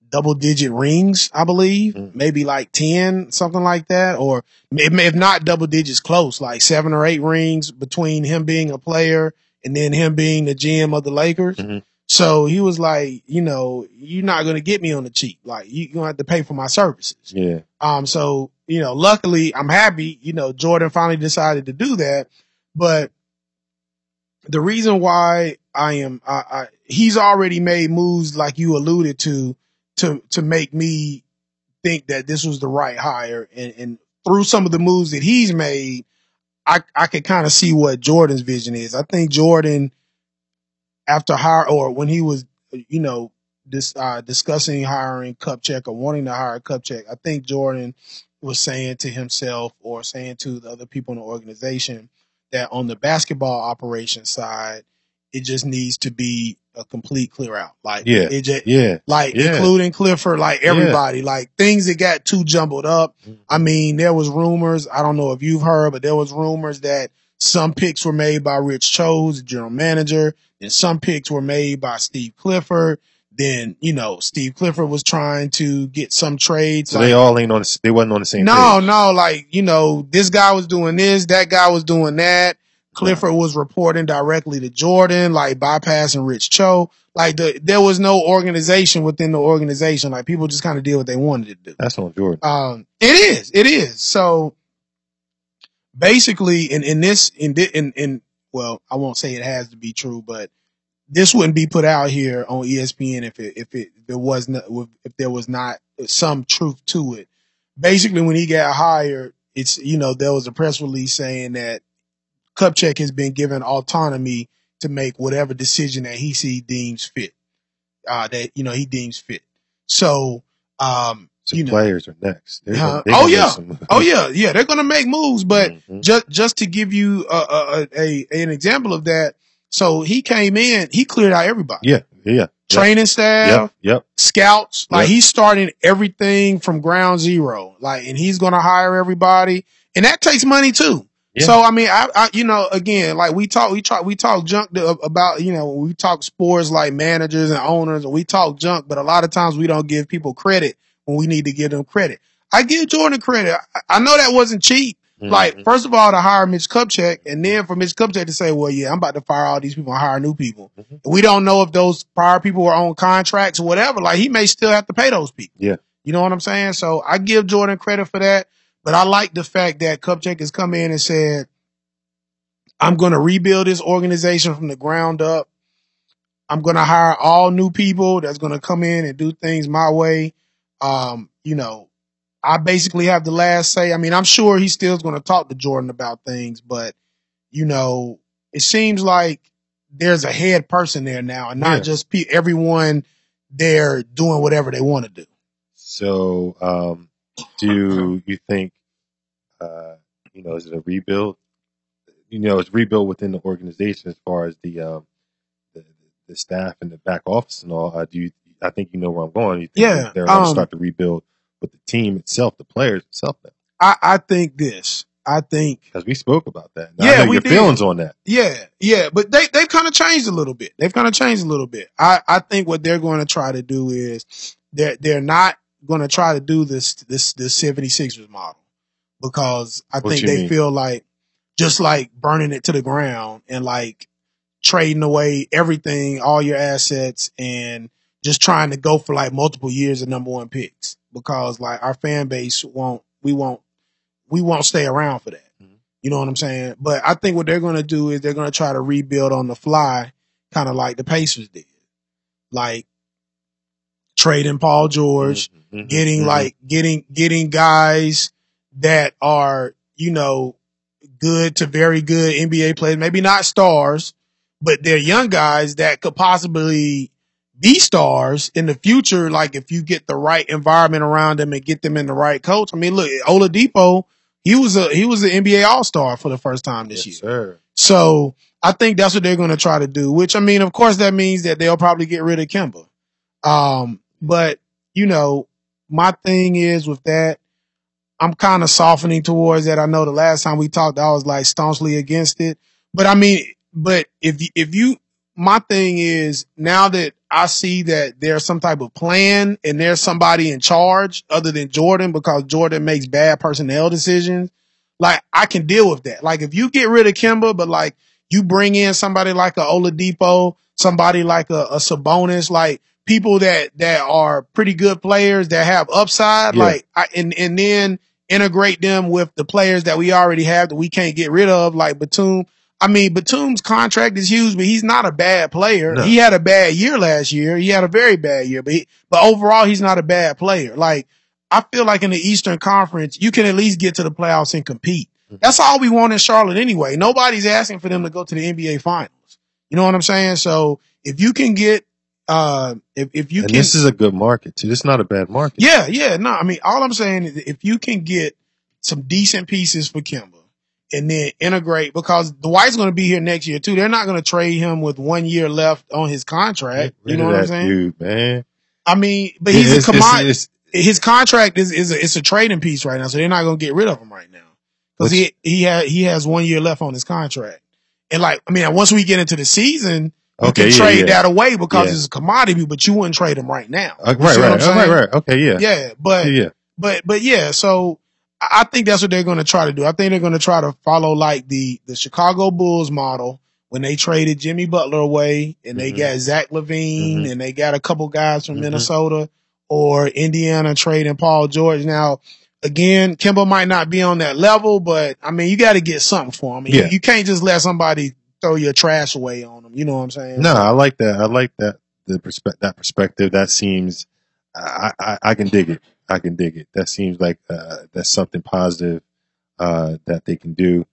double digit rings, I believe, Mhm. maybe like 10, something like that, or if if not double digits close, like seven or eight rings between him being a player and then him being the GM of the Lakers. Mhm. So he was like, you know, you're not going to get me on the cheap. Like you, you're going to have to pay for my services. Yeah. Um, so, you know, luckily I'm happy, you know, Jordan finally decided to do that. But the reason why I am, I, I, he's already made moves like you alluded to, to, to make me think that this was the right hire. And, and through some of the moves that he's made, I, I could kind of see what Jordan's vision is. I think Jordan, after hire or when he was, you know, this uh, discussing hiring Kupchak or wanting to hire Kupchak, I think Jordan was saying to himself or saying to the other people in the organization that on the basketball operation side, it just needs to be a complete clear out. Like, Yeah. it just, Yeah. like Yeah. including Clifford, like everybody, like things that got too jumbled up. Mm-hmm. I mean, there was rumors. I don't know if you've heard, but there was rumors that some picks were made by Rich Chose, the general manager, and some picks were made by Steve Clifford. Then, you know, Steve Clifford was trying to get some trades. So like- they all ain't on. The, they wasn't on the same. no, page. no, like, you know, this guy was doing this, that guy was doing that. Clifford was reporting directly to Jordan, like bypassing Rich Cho. Like the, there was no organization within the organization. Like people just kind of did what they wanted to do. That's on Jordan. Um, it is, it is. So basically, in in this, in in in well, I won't say it has to be true, but this wouldn't be put out here on ESPN if it if it there was not if there was not some truth to it. Basically, when he got hired, it's you know there was a press release saying that Kupchak has been given autonomy to make whatever decision that he sees deems fit. Uh, that you know he deems fit. So, um, So you know, players are next. They're gonna- they're Oh, yeah. Oh yeah, yeah, they're gonna make moves, but Mhm. just just to give you a, a, a, an example of that, so he came in, he cleared out everybody, yeah, yeah, training staff, yep, yep. scouts, like Yep. he's starting everything from ground zero, like, and he's gonna hire everybody, and that takes money too. Yeah. So I mean, I, I you know again, like we talk, we talk, we talk junk to, about you know we talk sports like managers and owners, and we talk junk, but a lot of times we don't give people credit when we need to give them credit. I give Jordan credit. I, I know that wasn't cheap. Like, Mhm. first of all, to hire Mitch Kupchak, and then for Mitch Kupchak to say, well, yeah, I'm about to fire all these people and hire new people. Mhm. We don't know if those prior people were on contracts or whatever. Like, he may still have to pay those people. Yeah. You know what I'm saying? So I give Jordan credit for that, but I like the fact that Kupchak has come in and said, I'm going to rebuild this organization from the ground up. I'm going to hire all new people that's going to come in and do things my way. Um, you know, I basically have the last say. I mean, I'm sure he still going to talk to Jordan about things, but you know, it seems like there's a head person there now, and not Yeah. just pe- everyone there doing whatever they want to do. So, um, do you think, uh, you know, is it a rebuild? You know, it's rebuild within the organization as far as the um, the, the staff and the back office and all. Uh, do you? I think you know where I'm going. You think Yeah, they're going to um, start to rebuild with the team itself, the players itself, I, I think this. I think because we spoke about that. And Yeah, I know we your did. feelings on that. Yeah, yeah, but they they've kind of changed a little bit. They've kind of changed a little bit. I I think what they're going to try to do is they're they're not going to try to do this this this 76ers model because I What think they mean? feel like just like burning it to the ground and like trading away everything, all your assets and just trying to go for like multiple years of number one picks because like our fan base won't we won't we won't stay around for that. Mhm. You know what I'm saying? But I think what they're going to do is they're going to try to rebuild on the fly, kind of like the Pacers did, like trading Paul George, Mhm, mhm, getting mhm. like getting getting guys that are you know good to very good NBA players, maybe not stars, but they're young guys that could possibly be stars in the future. Like if you get the right environment around them and get them in the right coach. I mean, look, Oladipo, he was a he was an NBA All Star for the first time this yes, year. sir. So I think that's what they're going to try to do. Which I mean, of course, that means that they'll probably get rid of Kemba. Um, but you know, my thing is with that, I'm kind of softening towards that. I know the last time we talked, I was like staunchly against it. But I mean, but if you, if you, my thing is now that I see that there's some type of plan and there's somebody in charge other than Jordan because Jordan makes bad personnel decisions. Like I can deal with that. Like if you get rid of Kemba, but like you bring in somebody like a Oladipo, somebody like a, a Sabonis, like people that that are pretty good players that have upside, Yeah. like I, and and then integrate them with the players that we already have that we can't get rid of, like Batum. I mean, Batum's contract is huge, but he's not a bad player. No. He had a bad year last year. He had a very bad year, but he, but overall, he's not a bad player. Like I feel like in the Eastern Conference, you can at least get to the playoffs and compete. Mhm. That's all we want in Charlotte anyway. Nobody's asking for them to go to the NBA finals. You know what I'm saying? So if you can get uh, if if you and can, this is a good market too. This is not a bad market. yeah, yeah, no, I mean, all I'm saying is if you can get some decent pieces for Kemba and then integrate because the Dwight's going to be here next year too. They're not going to trade him with one year left on his contract. You know what I'm saying? dude, man. I mean, but he's It's- a it's- commodity. it's- his contract is is a, it's a trading piece right now, so they're not going to get rid of him right now because he he had he has one year left on his contract. And like, I mean, once we get into the season, you Okay, can yeah, trade yeah. that away because Yeah. it's a commodity, but you wouldn't trade him right now. Uh, You right, right, I'm right, right. Okay, yeah, Yeah, but yeah, but but yeah, so I think that's what they're going to try to do. I think they're going to try to follow like the the Chicago Bulls model when they traded Jimmy Butler away and they Mhm. got Zach LaVine Mhm. and they got a couple guys from Mhm. Minnesota or Indiana trading Paul George. Now again, Kemba might not be on that level, but I mean you got to get something for him. You- Yeah. You, can't just let somebody throw your trash away on them. You know what I'm saying? No, I like that. I like that. The perspe- that perspective. That seems. I, I I can dig it. I can dig it. That seems like uh, that's something positive uh, that they can do.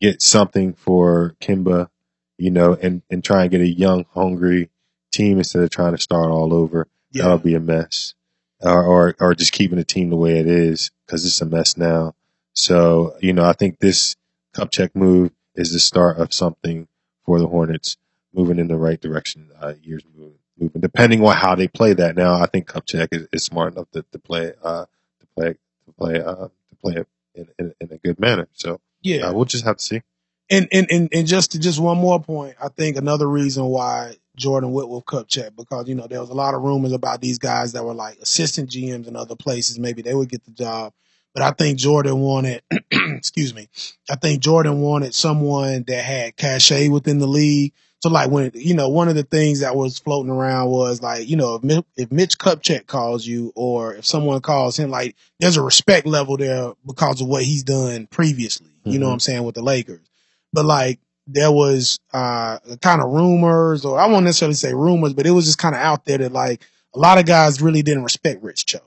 Get something for Kemba, you know, and and try and get a young, hungry team instead of trying to start all over. yeah. That'll be a mess. Or, or, or just keeping the team the way it is because it's a mess now. So, you know, I think this Kupchak move is the start of something for the Hornets moving in the right direction, uh, years moving, moving, depending on how they play that. Now, I think Kupchak is, is smart enough to, to play, uh, to play, to play, uh, to play it in, in, in a good manner. So, yeah. uh, we'll just have to see. And and and and just to just one more point, I think another reason why Jordan Whitworth Kupchak because you know there was a lot of rumors about these guys that were like assistant GMs in other places. Maybe they would get the job, but I think Jordan wanted. excuse me. I think Jordan wanted someone that had cachet within the league. So like when you know one of the things that was floating around was like you know if, Mi- if Mitch Kupchak calls you or if someone calls him like there's a respect level there because of what he's done previously. You know Mhm. what I'm saying with the Lakers but like there was uh kind of rumors or I won't necessarily say rumors, but it was just kind of out there that like a lot of guys really didn't respect Rich Cho,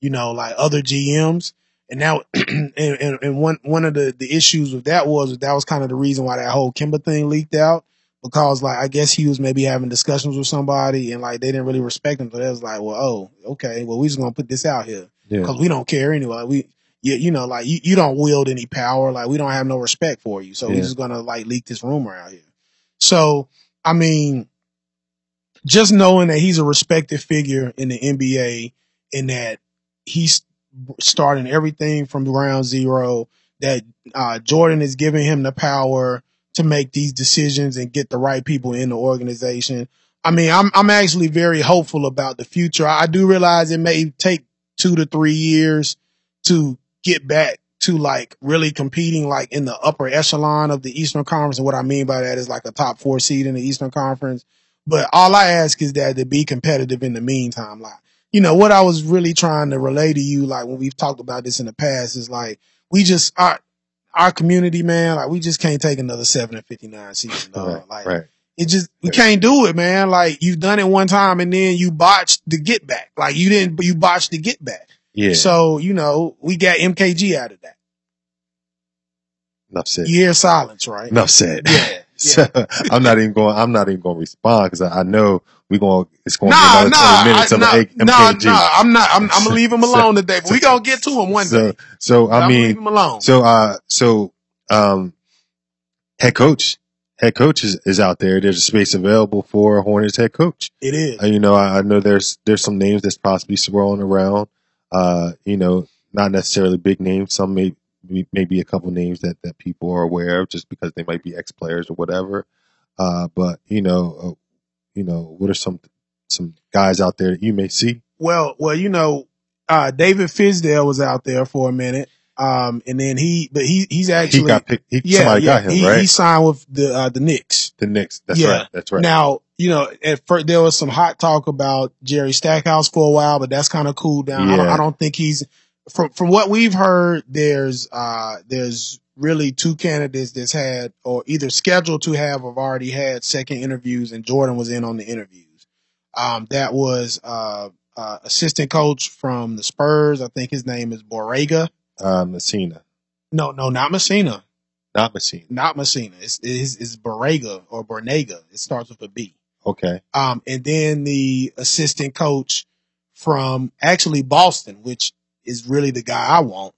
you know, like other GMs. And now, and, and, one, one of the, the issues with that was that was kind of the reason why that whole Kemba thing leaked out because like I guess he was maybe having discussions with somebody and like they didn't really respect him. So they was like, well, oh, okay, well, we just gonna put this out here Yeah. because we don't care anyway. We, you, you know, like you, you don't wield any power. Like we don't have no respect for you. So we're just gonna like leak this rumor out here. So I mean, just knowing that he's a respected figure in the NBA and that he's starting everything from ground zero, that uh, Jordan is giving him the power to make these decisions and get the right people in the organization. I mean, I'm I'm actually very hopeful about the future. I do realize it may take two to three years to get back to like really competing like in the upper echelon of the Eastern Conference. And what I mean by that is like a top four seed in the Eastern Conference. But all I ask is that to be competitive in the meantime. Like, you know, what I was really trying to relay to you, like when we've talked about this in the past, is like we just our our community, man, like we just can't take another seven and fifty nine season, dog. right. Like right. it just we can't do it, man. Like you've done it one time and then you botched the get back. Like you didn't, but you botched the get back. Yeah. So you know we got MKG out of that. Enough said. You hear silence, right? Enough said. Yeah. So I'm not even going. I'm not even going to respond because I, I know we're going. To, it's going to Nah, be another nah, 20 minutes I, of nah, M- nah, nah. I'm not. I'm, I'm gonna leave him So- alone today. But we gonna get to him one so, day. so I mean, leave him alone. So, uh, so, um, head coach, head coach is, is out there. There's a space available for Hornets head coach. it is. Uh, you know, I, I know there's, there's some names that's possibly swirling around. Uh, you know, not necessarily big names. Some may, maybe a couple names that, that people are aware of just because they might be ex players or whatever. Uh, but you know, uh, you know, what are some, some guys out there that you may see? Well, well, you know, uh, David Fizdale was out there for a minute. Um, and then he, but he, he's actually, he got picked. He, yeah, somebody yeah, got him, he, right? he signed with the, uh, the Knicks. the Knicks. That's Yeah. right. That's right. Now, you know, at first there was some hot talk about Jerry Stackhouse for a while, but that's kind of cooled down. I, don't, I don't think he's from from what we've heard. There's uh there's really two candidates that's had or either scheduled to have or already had second interviews, and Jordan was in on the interviews. Um, that was uh, uh assistant coach from the Spurs. I think his name is Borrega. uh, Messina, No, no, not Messina, not Messina. not Messina. It's it's, it's Borrega or Bornega. It starts with a B. Okay. Um, and then the assistant coach from actually Boston, which is really the guy I want.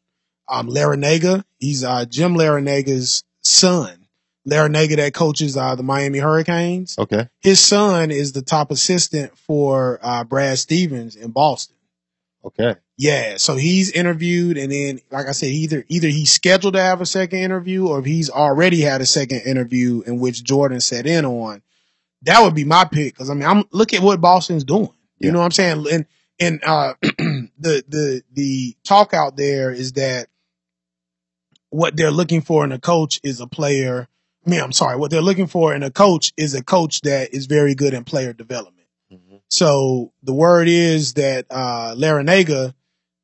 Um, Larranaga, he's, uh, Jim Larranaga's son. Larranaga that coaches, uh, the Miami Hurricanes. Okay. His son is the top assistant for, uh, Brad Stevens in Boston. Okay. Yeah, so he's interviewed, and then, like I said, either either he's scheduled to have a second interview, or if he's already had a second interview in which Jordan set in on. That would be my pick because I mean, I'm look at what Boston's doing. You Yeah. know what I'm saying? And and uh, the the the talk out there is that what they're looking for in a coach is a player. I mean, I'm sorry, what they're looking for in a coach is a coach that is very good in player development. hmm So the word is that uh Larranaga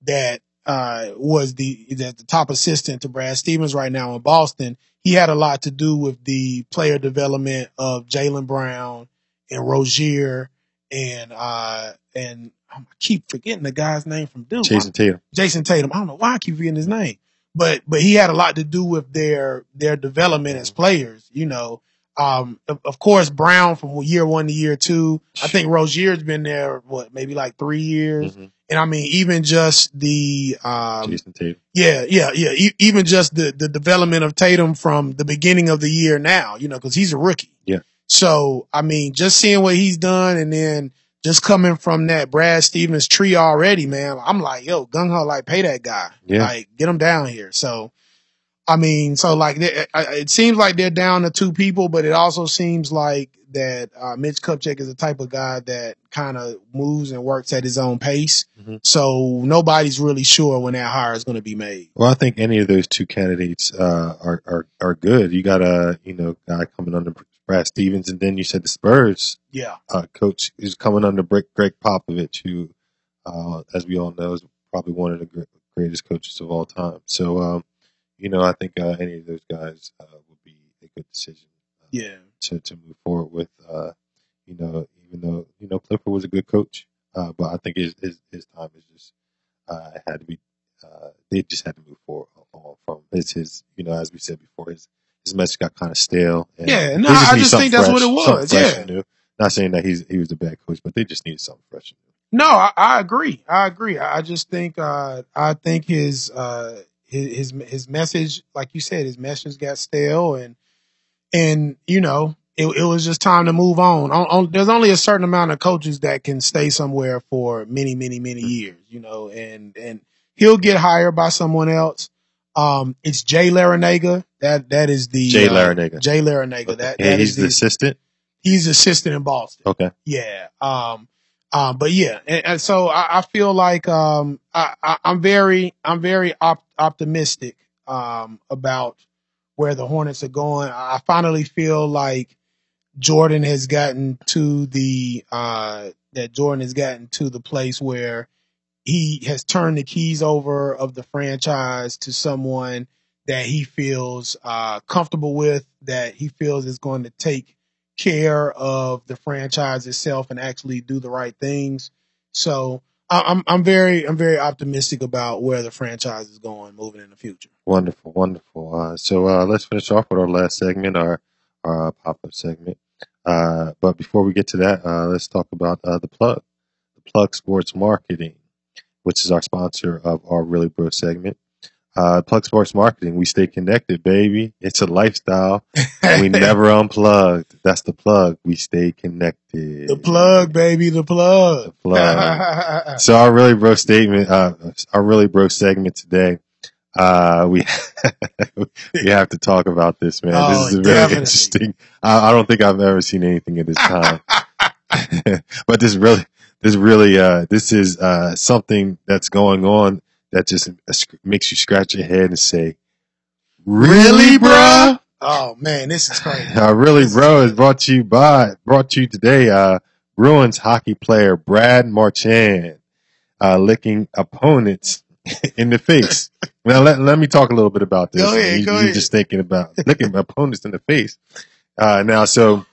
that uh was the that the top assistant to Brad Stevens right now in Boston, he had a lot to do with the player development of Jaylen Brown and Rozier and uh and I keep forgetting the guy's name from Duke. Jayson Tatum. Jayson Tatum. I don't know why I keep forgetting his name, but but he had a lot to do with their their development as players. You know, um, of, of course Brown from year one to year two. I think Rozier's been there what maybe like three years, Mhm. and I mean even just the um, Jayson Tatum. yeah, yeah, yeah. E- even just the the development of Tatum from the beginning of the year now, you know, because he's a rookie. Yeah. So I mean, just seeing what he's done, and then just coming from that Brad Stevens tree already, man. I'm like, yo, gung ho, like pay that guy, Yeah. like get him down here. So. I mean, so like it seems like they're down to two people, but it also seems like that uh, Mitch Kupchak is the type of guy that kind of moves and works at his own pace. Mhm. So nobody's really sure when that hire is going to be made. Well, I think any of those two candidates uh, are, are are good. You got a you know guy coming under Brad Stevens, and then you said the Spurs Yeah. uh, coach is coming under Greg, Gregg Popovich, who, uh, as we all know, is probably one of the greatest coaches of all time. So, um, you know, I think uh, any of those guys uh, would be a good decision uh, Yeah. to to move forward with. Uh, you know, even though you know Clifford was a good coach, uh, but I think his his, his time is just uh, had to be. Uh, they just had to move forward on from his his you know as we said before his his message got kind of stale. And Yeah, no, they I just think that's what it was, yeah. Not saying that he's he was a bad coach, but they just needed something fresh. No, I, I agree. I agree. I just think, uh, I think his, uh, his, his, message, like you said, his message got stale and, and, you know, it, it was just time to move on. On, on. There's only a certain amount of coaches that can stay somewhere for many, many, many years, you know, and, and he'll get hired by someone else. Um, it's Jay Larranaga. That, that is the, Jay uh, Larranaga. Jay Larranaga. That, Yeah, that he's is the the, assistant. he's assistant in Boston. Okay. Yeah. Um, um, but yeah, and, and so I, I feel like, um, I, I'm very, I'm very op- optimistic, um, about where the Hornets are going. I finally feel like Jordan has gotten to the, uh, that Jordan has gotten to the place where he has turned the keys over of the franchise to someone that he feels, uh, comfortable with, that he feels is going to take care of the franchise itself and actually do the right things. So I'm I'm very I'm very optimistic about where the franchise is going moving in the future. Wonderful, wonderful. Uh, so uh, let's finish off with our last segment, our our pop up segment. Uh, but before we get to that, uh, let's talk about uh, the plug, the plug sports marketing, which is our sponsor of our really bro segment. Uh, plug sports marketing. We stay connected, baby. It's a lifestyle. We never unplugged. That's the plug. We stay connected. the plug, baby, the plug. The plug. So our really bro statement, uh, our really bro segment today, uh, we we have to talk about this, man. Oh, this is very definitely. interesting. I, I don't think I've ever seen anything at this time, but this really, this really, uh, this is uh, something that's going on that just makes you scratch your head and say, "Really, bruh?" oh man, this is crazy. Uh, really, bro, is brought to you by brought to you today. Uh, Bruins hockey player Brad Marchand uh, licking opponents in the face. now, let, let me talk a little bit about this. Go ahead, You- go you're ahead. just thinking about licking opponents in the face. Uh, now, so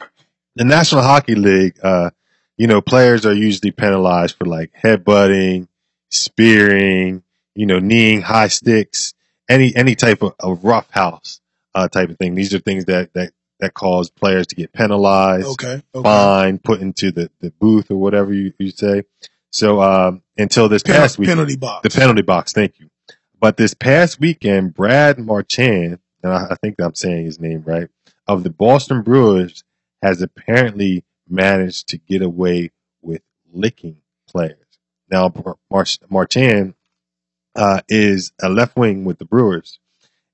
the National Hockey League, uh, you know, players are usually penalized for like headbutting, spearing, you know, kneeing high sticks, any any type of, of rough house uh, type of thing. These are things that that that cause players to get penalized, Okay. Okay. fined, put into the, the booth or whatever you, you say. So um, until this Pen- past week, penalty box. the penalty box. Thank you. But this past weekend, Brad Marchand, and I, I think I'm saying his name right, of the Boston Bruins has apparently managed to get away with licking players. Now, Mar- Marchand uh, is a left wing with the Bruins,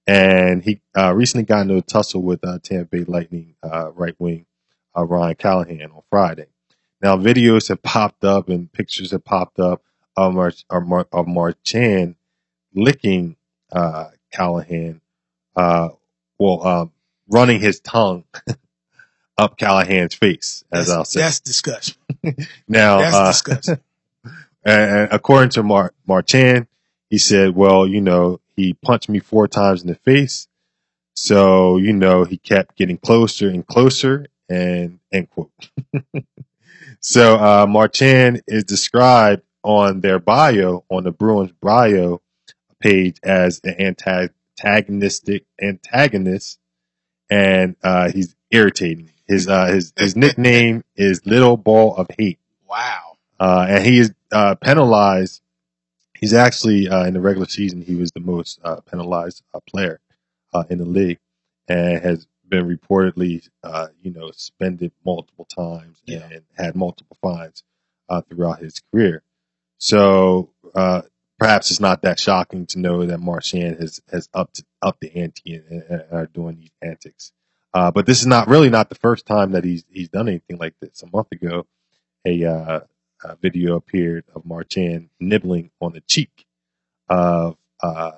and he uh, recently got into a tussle with uh, Tampa Bay Lightning uh, right wing uh, Ryan Callahan on Friday. Now, videos have popped up and pictures have popped up of, Mar- of, Mar- of Marchand licking uh, Callahan, uh, well, um, running his tongue up Callahan's face, as that's, I'll say. that's disgusting. Now, That's disgusting. and according to Mar- Marchand, he said, well, you know, he punched me four times in the face. So, you know, he kept getting closer and closer and end quote. so, uh, Marchand is described on their bio, on the Bruins bio page as an antagonistic antagonist and, uh, he's irritating. His, uh, his, his nickname is Little Ball of Hate. Wow. Uh, and he is uh, penalized. He's actually uh, in the regular season he was the most uh, penalized uh, player uh, in the league, and has been reportedly uh, you know suspended multiple times Yeah. and had multiple fines uh, throughout his career. So uh, perhaps it's not that shocking to know that Marchand has has upped up the ante and, and are doing these antics. Uh, but this is not really not the first time that he's he's done anything like this. A month ago, a, uh, a video appeared of Marchand nibbling on the cheek of uh,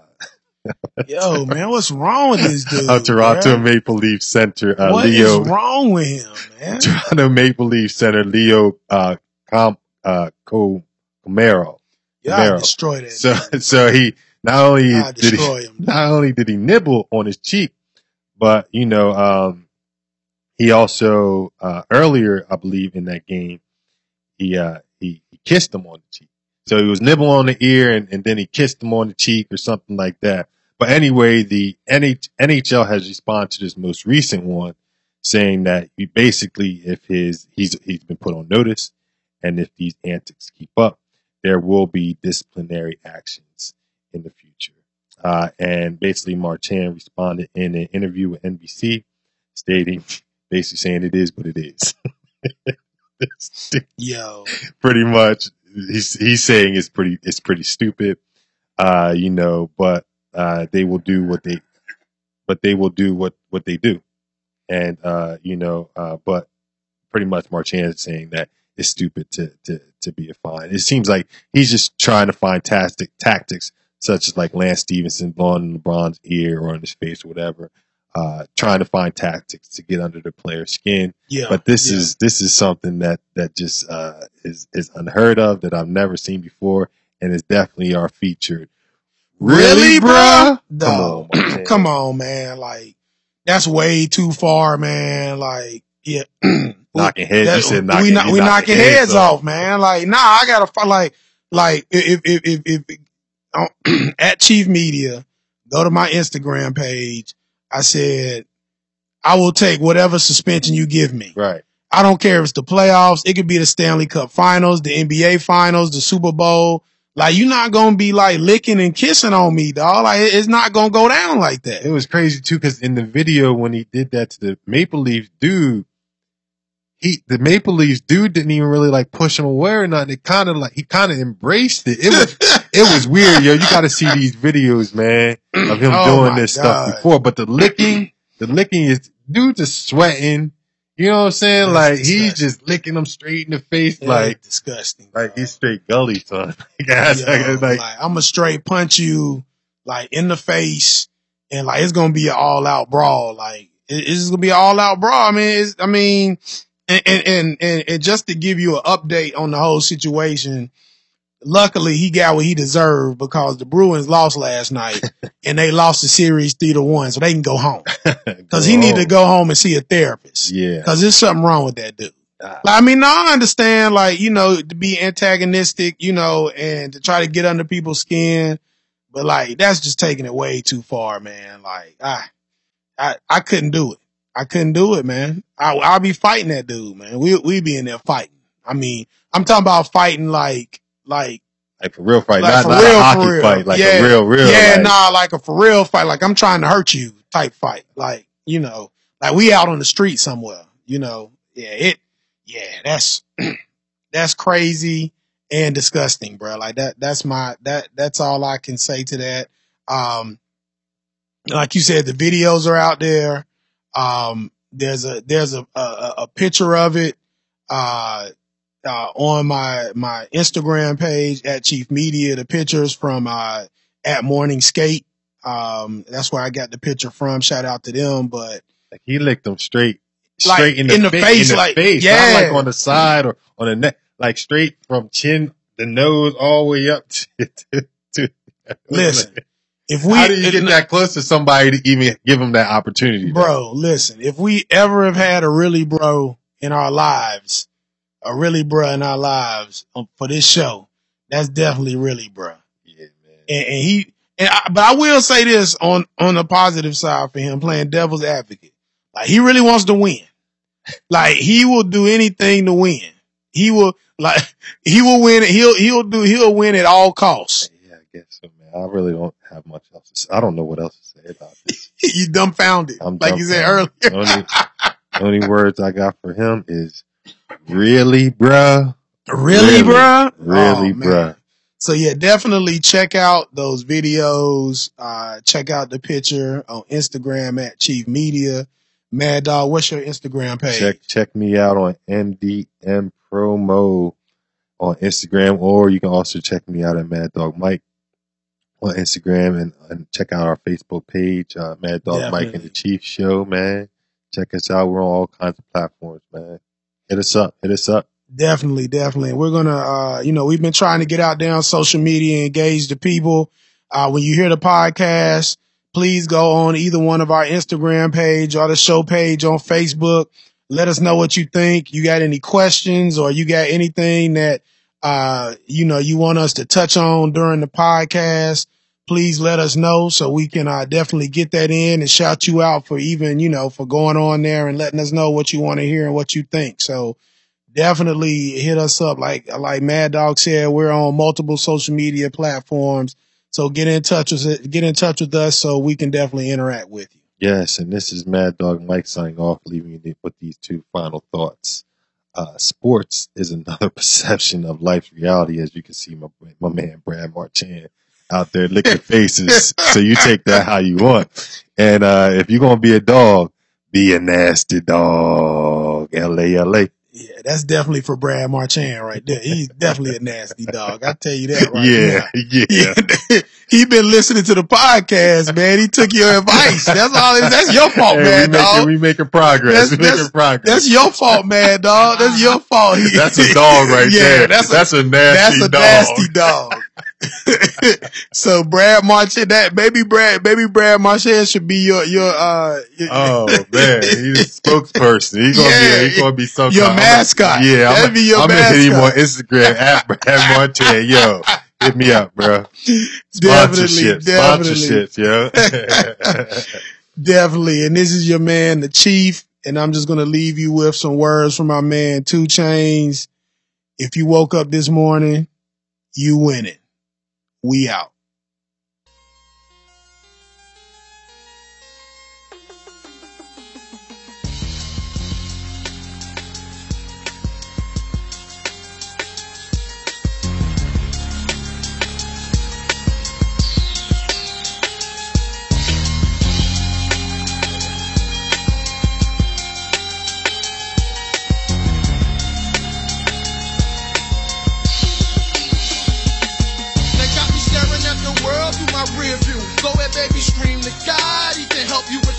Yo, man, what's wrong with this dude? of Toronto bruh? Maple Leaf center uh, What is Leo wrong with him, man? Toronto Maple Leaf center Leo uh, Com uh, Co- Camaro. Y'all Camaro. destroy that. So dude. so he not only did he him. not only did he nibble on his cheek, but you know, um, he also uh, earlier, I believe, in that game, he uh, kissed him on the cheek. So he was nibbling on the ear, and, and then he kissed him on the cheek or something like that. But anyway, the NH- NHL has responded to this most recent one, saying that he basically, if his he's he's been put on notice, and if these antics keep up, there will be disciplinary actions in the future. Uh, and basically, Marchand responded in an interview with NBC, stating, basically saying it is what it is. It's Yo, pretty much, he's he's saying it's pretty it's pretty stupid, uh, you know, but uh, they will do what they, but they will do what what they do, and uh, you know, uh, but pretty much Marchand is saying that it's stupid to to to be a fine. It seems like he's just trying to find tactic tactics such as like Lance Stephenson blowing LeBron's ear or on his face or whatever, uh, trying to find tactics to get under the player's skin. yeah. But this yeah. is this is something that that just uh, is is unheard of that I've never seen before, and is definitely our featured. Really, bruh? No. Come on, Come on, man. Like, that's way too far, man. Like, yeah. Knocking heads. Said knocking. we, knock, you we knocking heads off. off, man. Like, nah, I gotta like, like if if if, if, if at Chief Media, go to my Instagram page. I said, I will take whatever suspension you give me. Right. I don't care if it's the playoffs. It could be the Stanley Cup Finals, the NBA Finals, the Super Bowl. Like, you're not gonna be like licking and kissing on me, dog. Like, it's not gonna go down like that. It was crazy too because in the video when he did that to the Maple Leafs dude, he the Maple Leafs dude didn't even really like push him away or nothing. It kind of like he kind of embraced it. It was it was weird, yo. You got to see these videos, man, of him Oh doing this God. stuff before. But the licking, the licking is dude just sweating. You know what I'm saying? That's like he's just licking them straight in the face, It like is disgusting. like he's straight gully, son. Guys, Yo, like, like, like, I'm gonna straight punch you like in the face, and like it's gonna be an all out brawl. Like it- it's gonna be an all out brawl. I mean, it's, I mean, and, and and and and just to give you an update on the whole situation. Luckily, he got what he deserved because the Bruins lost last night, and they lost the series three to one, so they can go home. Because he need to go home and see a therapist. Yeah. Because there's something wrong with that dude. Ah. Like, I mean, I understand, like, you know, to be antagonistic, you know, and to try to get under people's skin, but like, that's just taking it way too far, man. Like, I, I, I couldn't do it. I couldn't do it, man. I, I'll be fighting that dude, man. We we be in there fighting. I mean, I'm talking about fighting like like Like for real fight, like not, for not real, a hockey real. fight, like yeah, a real, real. yeah, like, nah, like a for real fight. Like I'm trying to hurt you type fight. Like you know, like we out on the street somewhere. You know, yeah, it, yeah, that's that's crazy and disgusting, bro. Like that, that's my that that's all I can say to that. Um, like you said, the videos are out there. Um, there's a there's a a, a picture of it uh, uh, on my my Instagram page at Chief Media. The pictures from uh, at Morning Skate. Um, that's where I got the picture from. Shout out to them. But like he licked him straight, Like, straight in the, in the fa- face, in the like, face, yeah. not like on the side or on the neck, like straight from chin, the nose, all the way up to. to, to Listen, if we how do you get that close to somebody to even give him that opportunity, though? bro, listen, if we ever have had a really bro in our lives, a really bro in our lives um, for this show, that's definitely really bro. Yeah, man. And, and he, and I, but I will say this on on the positive side for him, playing devil's advocate. Like he really wants to win. Like he will do anything to win. He will like he will win. He'll he'll do he'll win at all costs. Yeah, I guess so, man. I really don't have much else to say. I don't know what else to say about this. you dumbfounded, I'm like you said earlier. dumbfounded. Only, only words I got for him is really, bruh. Really, Really, bruh? Really, Oh, bruh. So yeah, definitely check out those videos. Uh, check out the picture on Instagram at Chief Media. Mad Dog, what's your Instagram page? Check check me out on MDM Promo on Instagram, or you can also check me out at Mad Dog Mike on Instagram, and, and check out our Facebook page, uh, Mad Dog Mike and the Chief Show. Man, check us out. We're on all kinds of platforms, man. Hit us up. Hit us up. Definitely, definitely. We're gonna, uh, you know, we've been trying to get out there on social media engage the people. Uh, when you hear the podcast, please go on either one of our Instagram page or the show page on Facebook. Let us know what you think. You got any questions or you got anything that, uh, you know, you want us to touch on during the podcast. Please let us know so we can, uh, definitely get that in and shout you out for even, you know, for going on there and letting us know what you want to hear and what you think. So, definitely hit us up. Like like Mad Dog said, we're on multiple social media platforms. So get in touch with get in touch with us so we can definitely interact with you. Yes, and this is Mad Dog Mike signing off, leaving you with these two final thoughts. Uh, sports is another perception of life's reality, as you can see my my man Brad Marchand out there licking faces. so you take that how you want. And uh, if you're gonna be a dog, be a nasty dog. L A L A. Yeah, that's definitely for Brad Marchand right there. He's definitely a nasty dog. I tell you that right Yeah, yeah. now. he been listening to the podcast, man. He took your advice. That's all. That's your fault, Hey, man, we making dog. we making progress. That's- we that's- making progress. That's your fault, man, dog. That's your fault. That's a dog right yeah, there. That's a, that's a nasty That's a dog. nasty dog. so Brad Marchand, that baby Brad, baby Brad Marchand should be your your uh your, Oh man, he's a spokesperson. He's gonna Yeah, be he's gonna be some your kind- I'm mascot. Gonna, yeah, That'd I'm, be your I'm gonna hit him on. Instagram at Brad Marchand. Yo, hit me up, bro. definitely, sponsorships, yo. definitely. And this is your man, the Chief. And I'm just gonna leave you with some words from my man, 2 Chainz. If you woke up this morning, you win it. We out.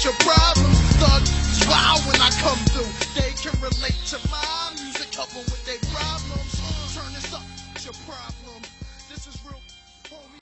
Your problems. Thug smile when I come through. They can relate to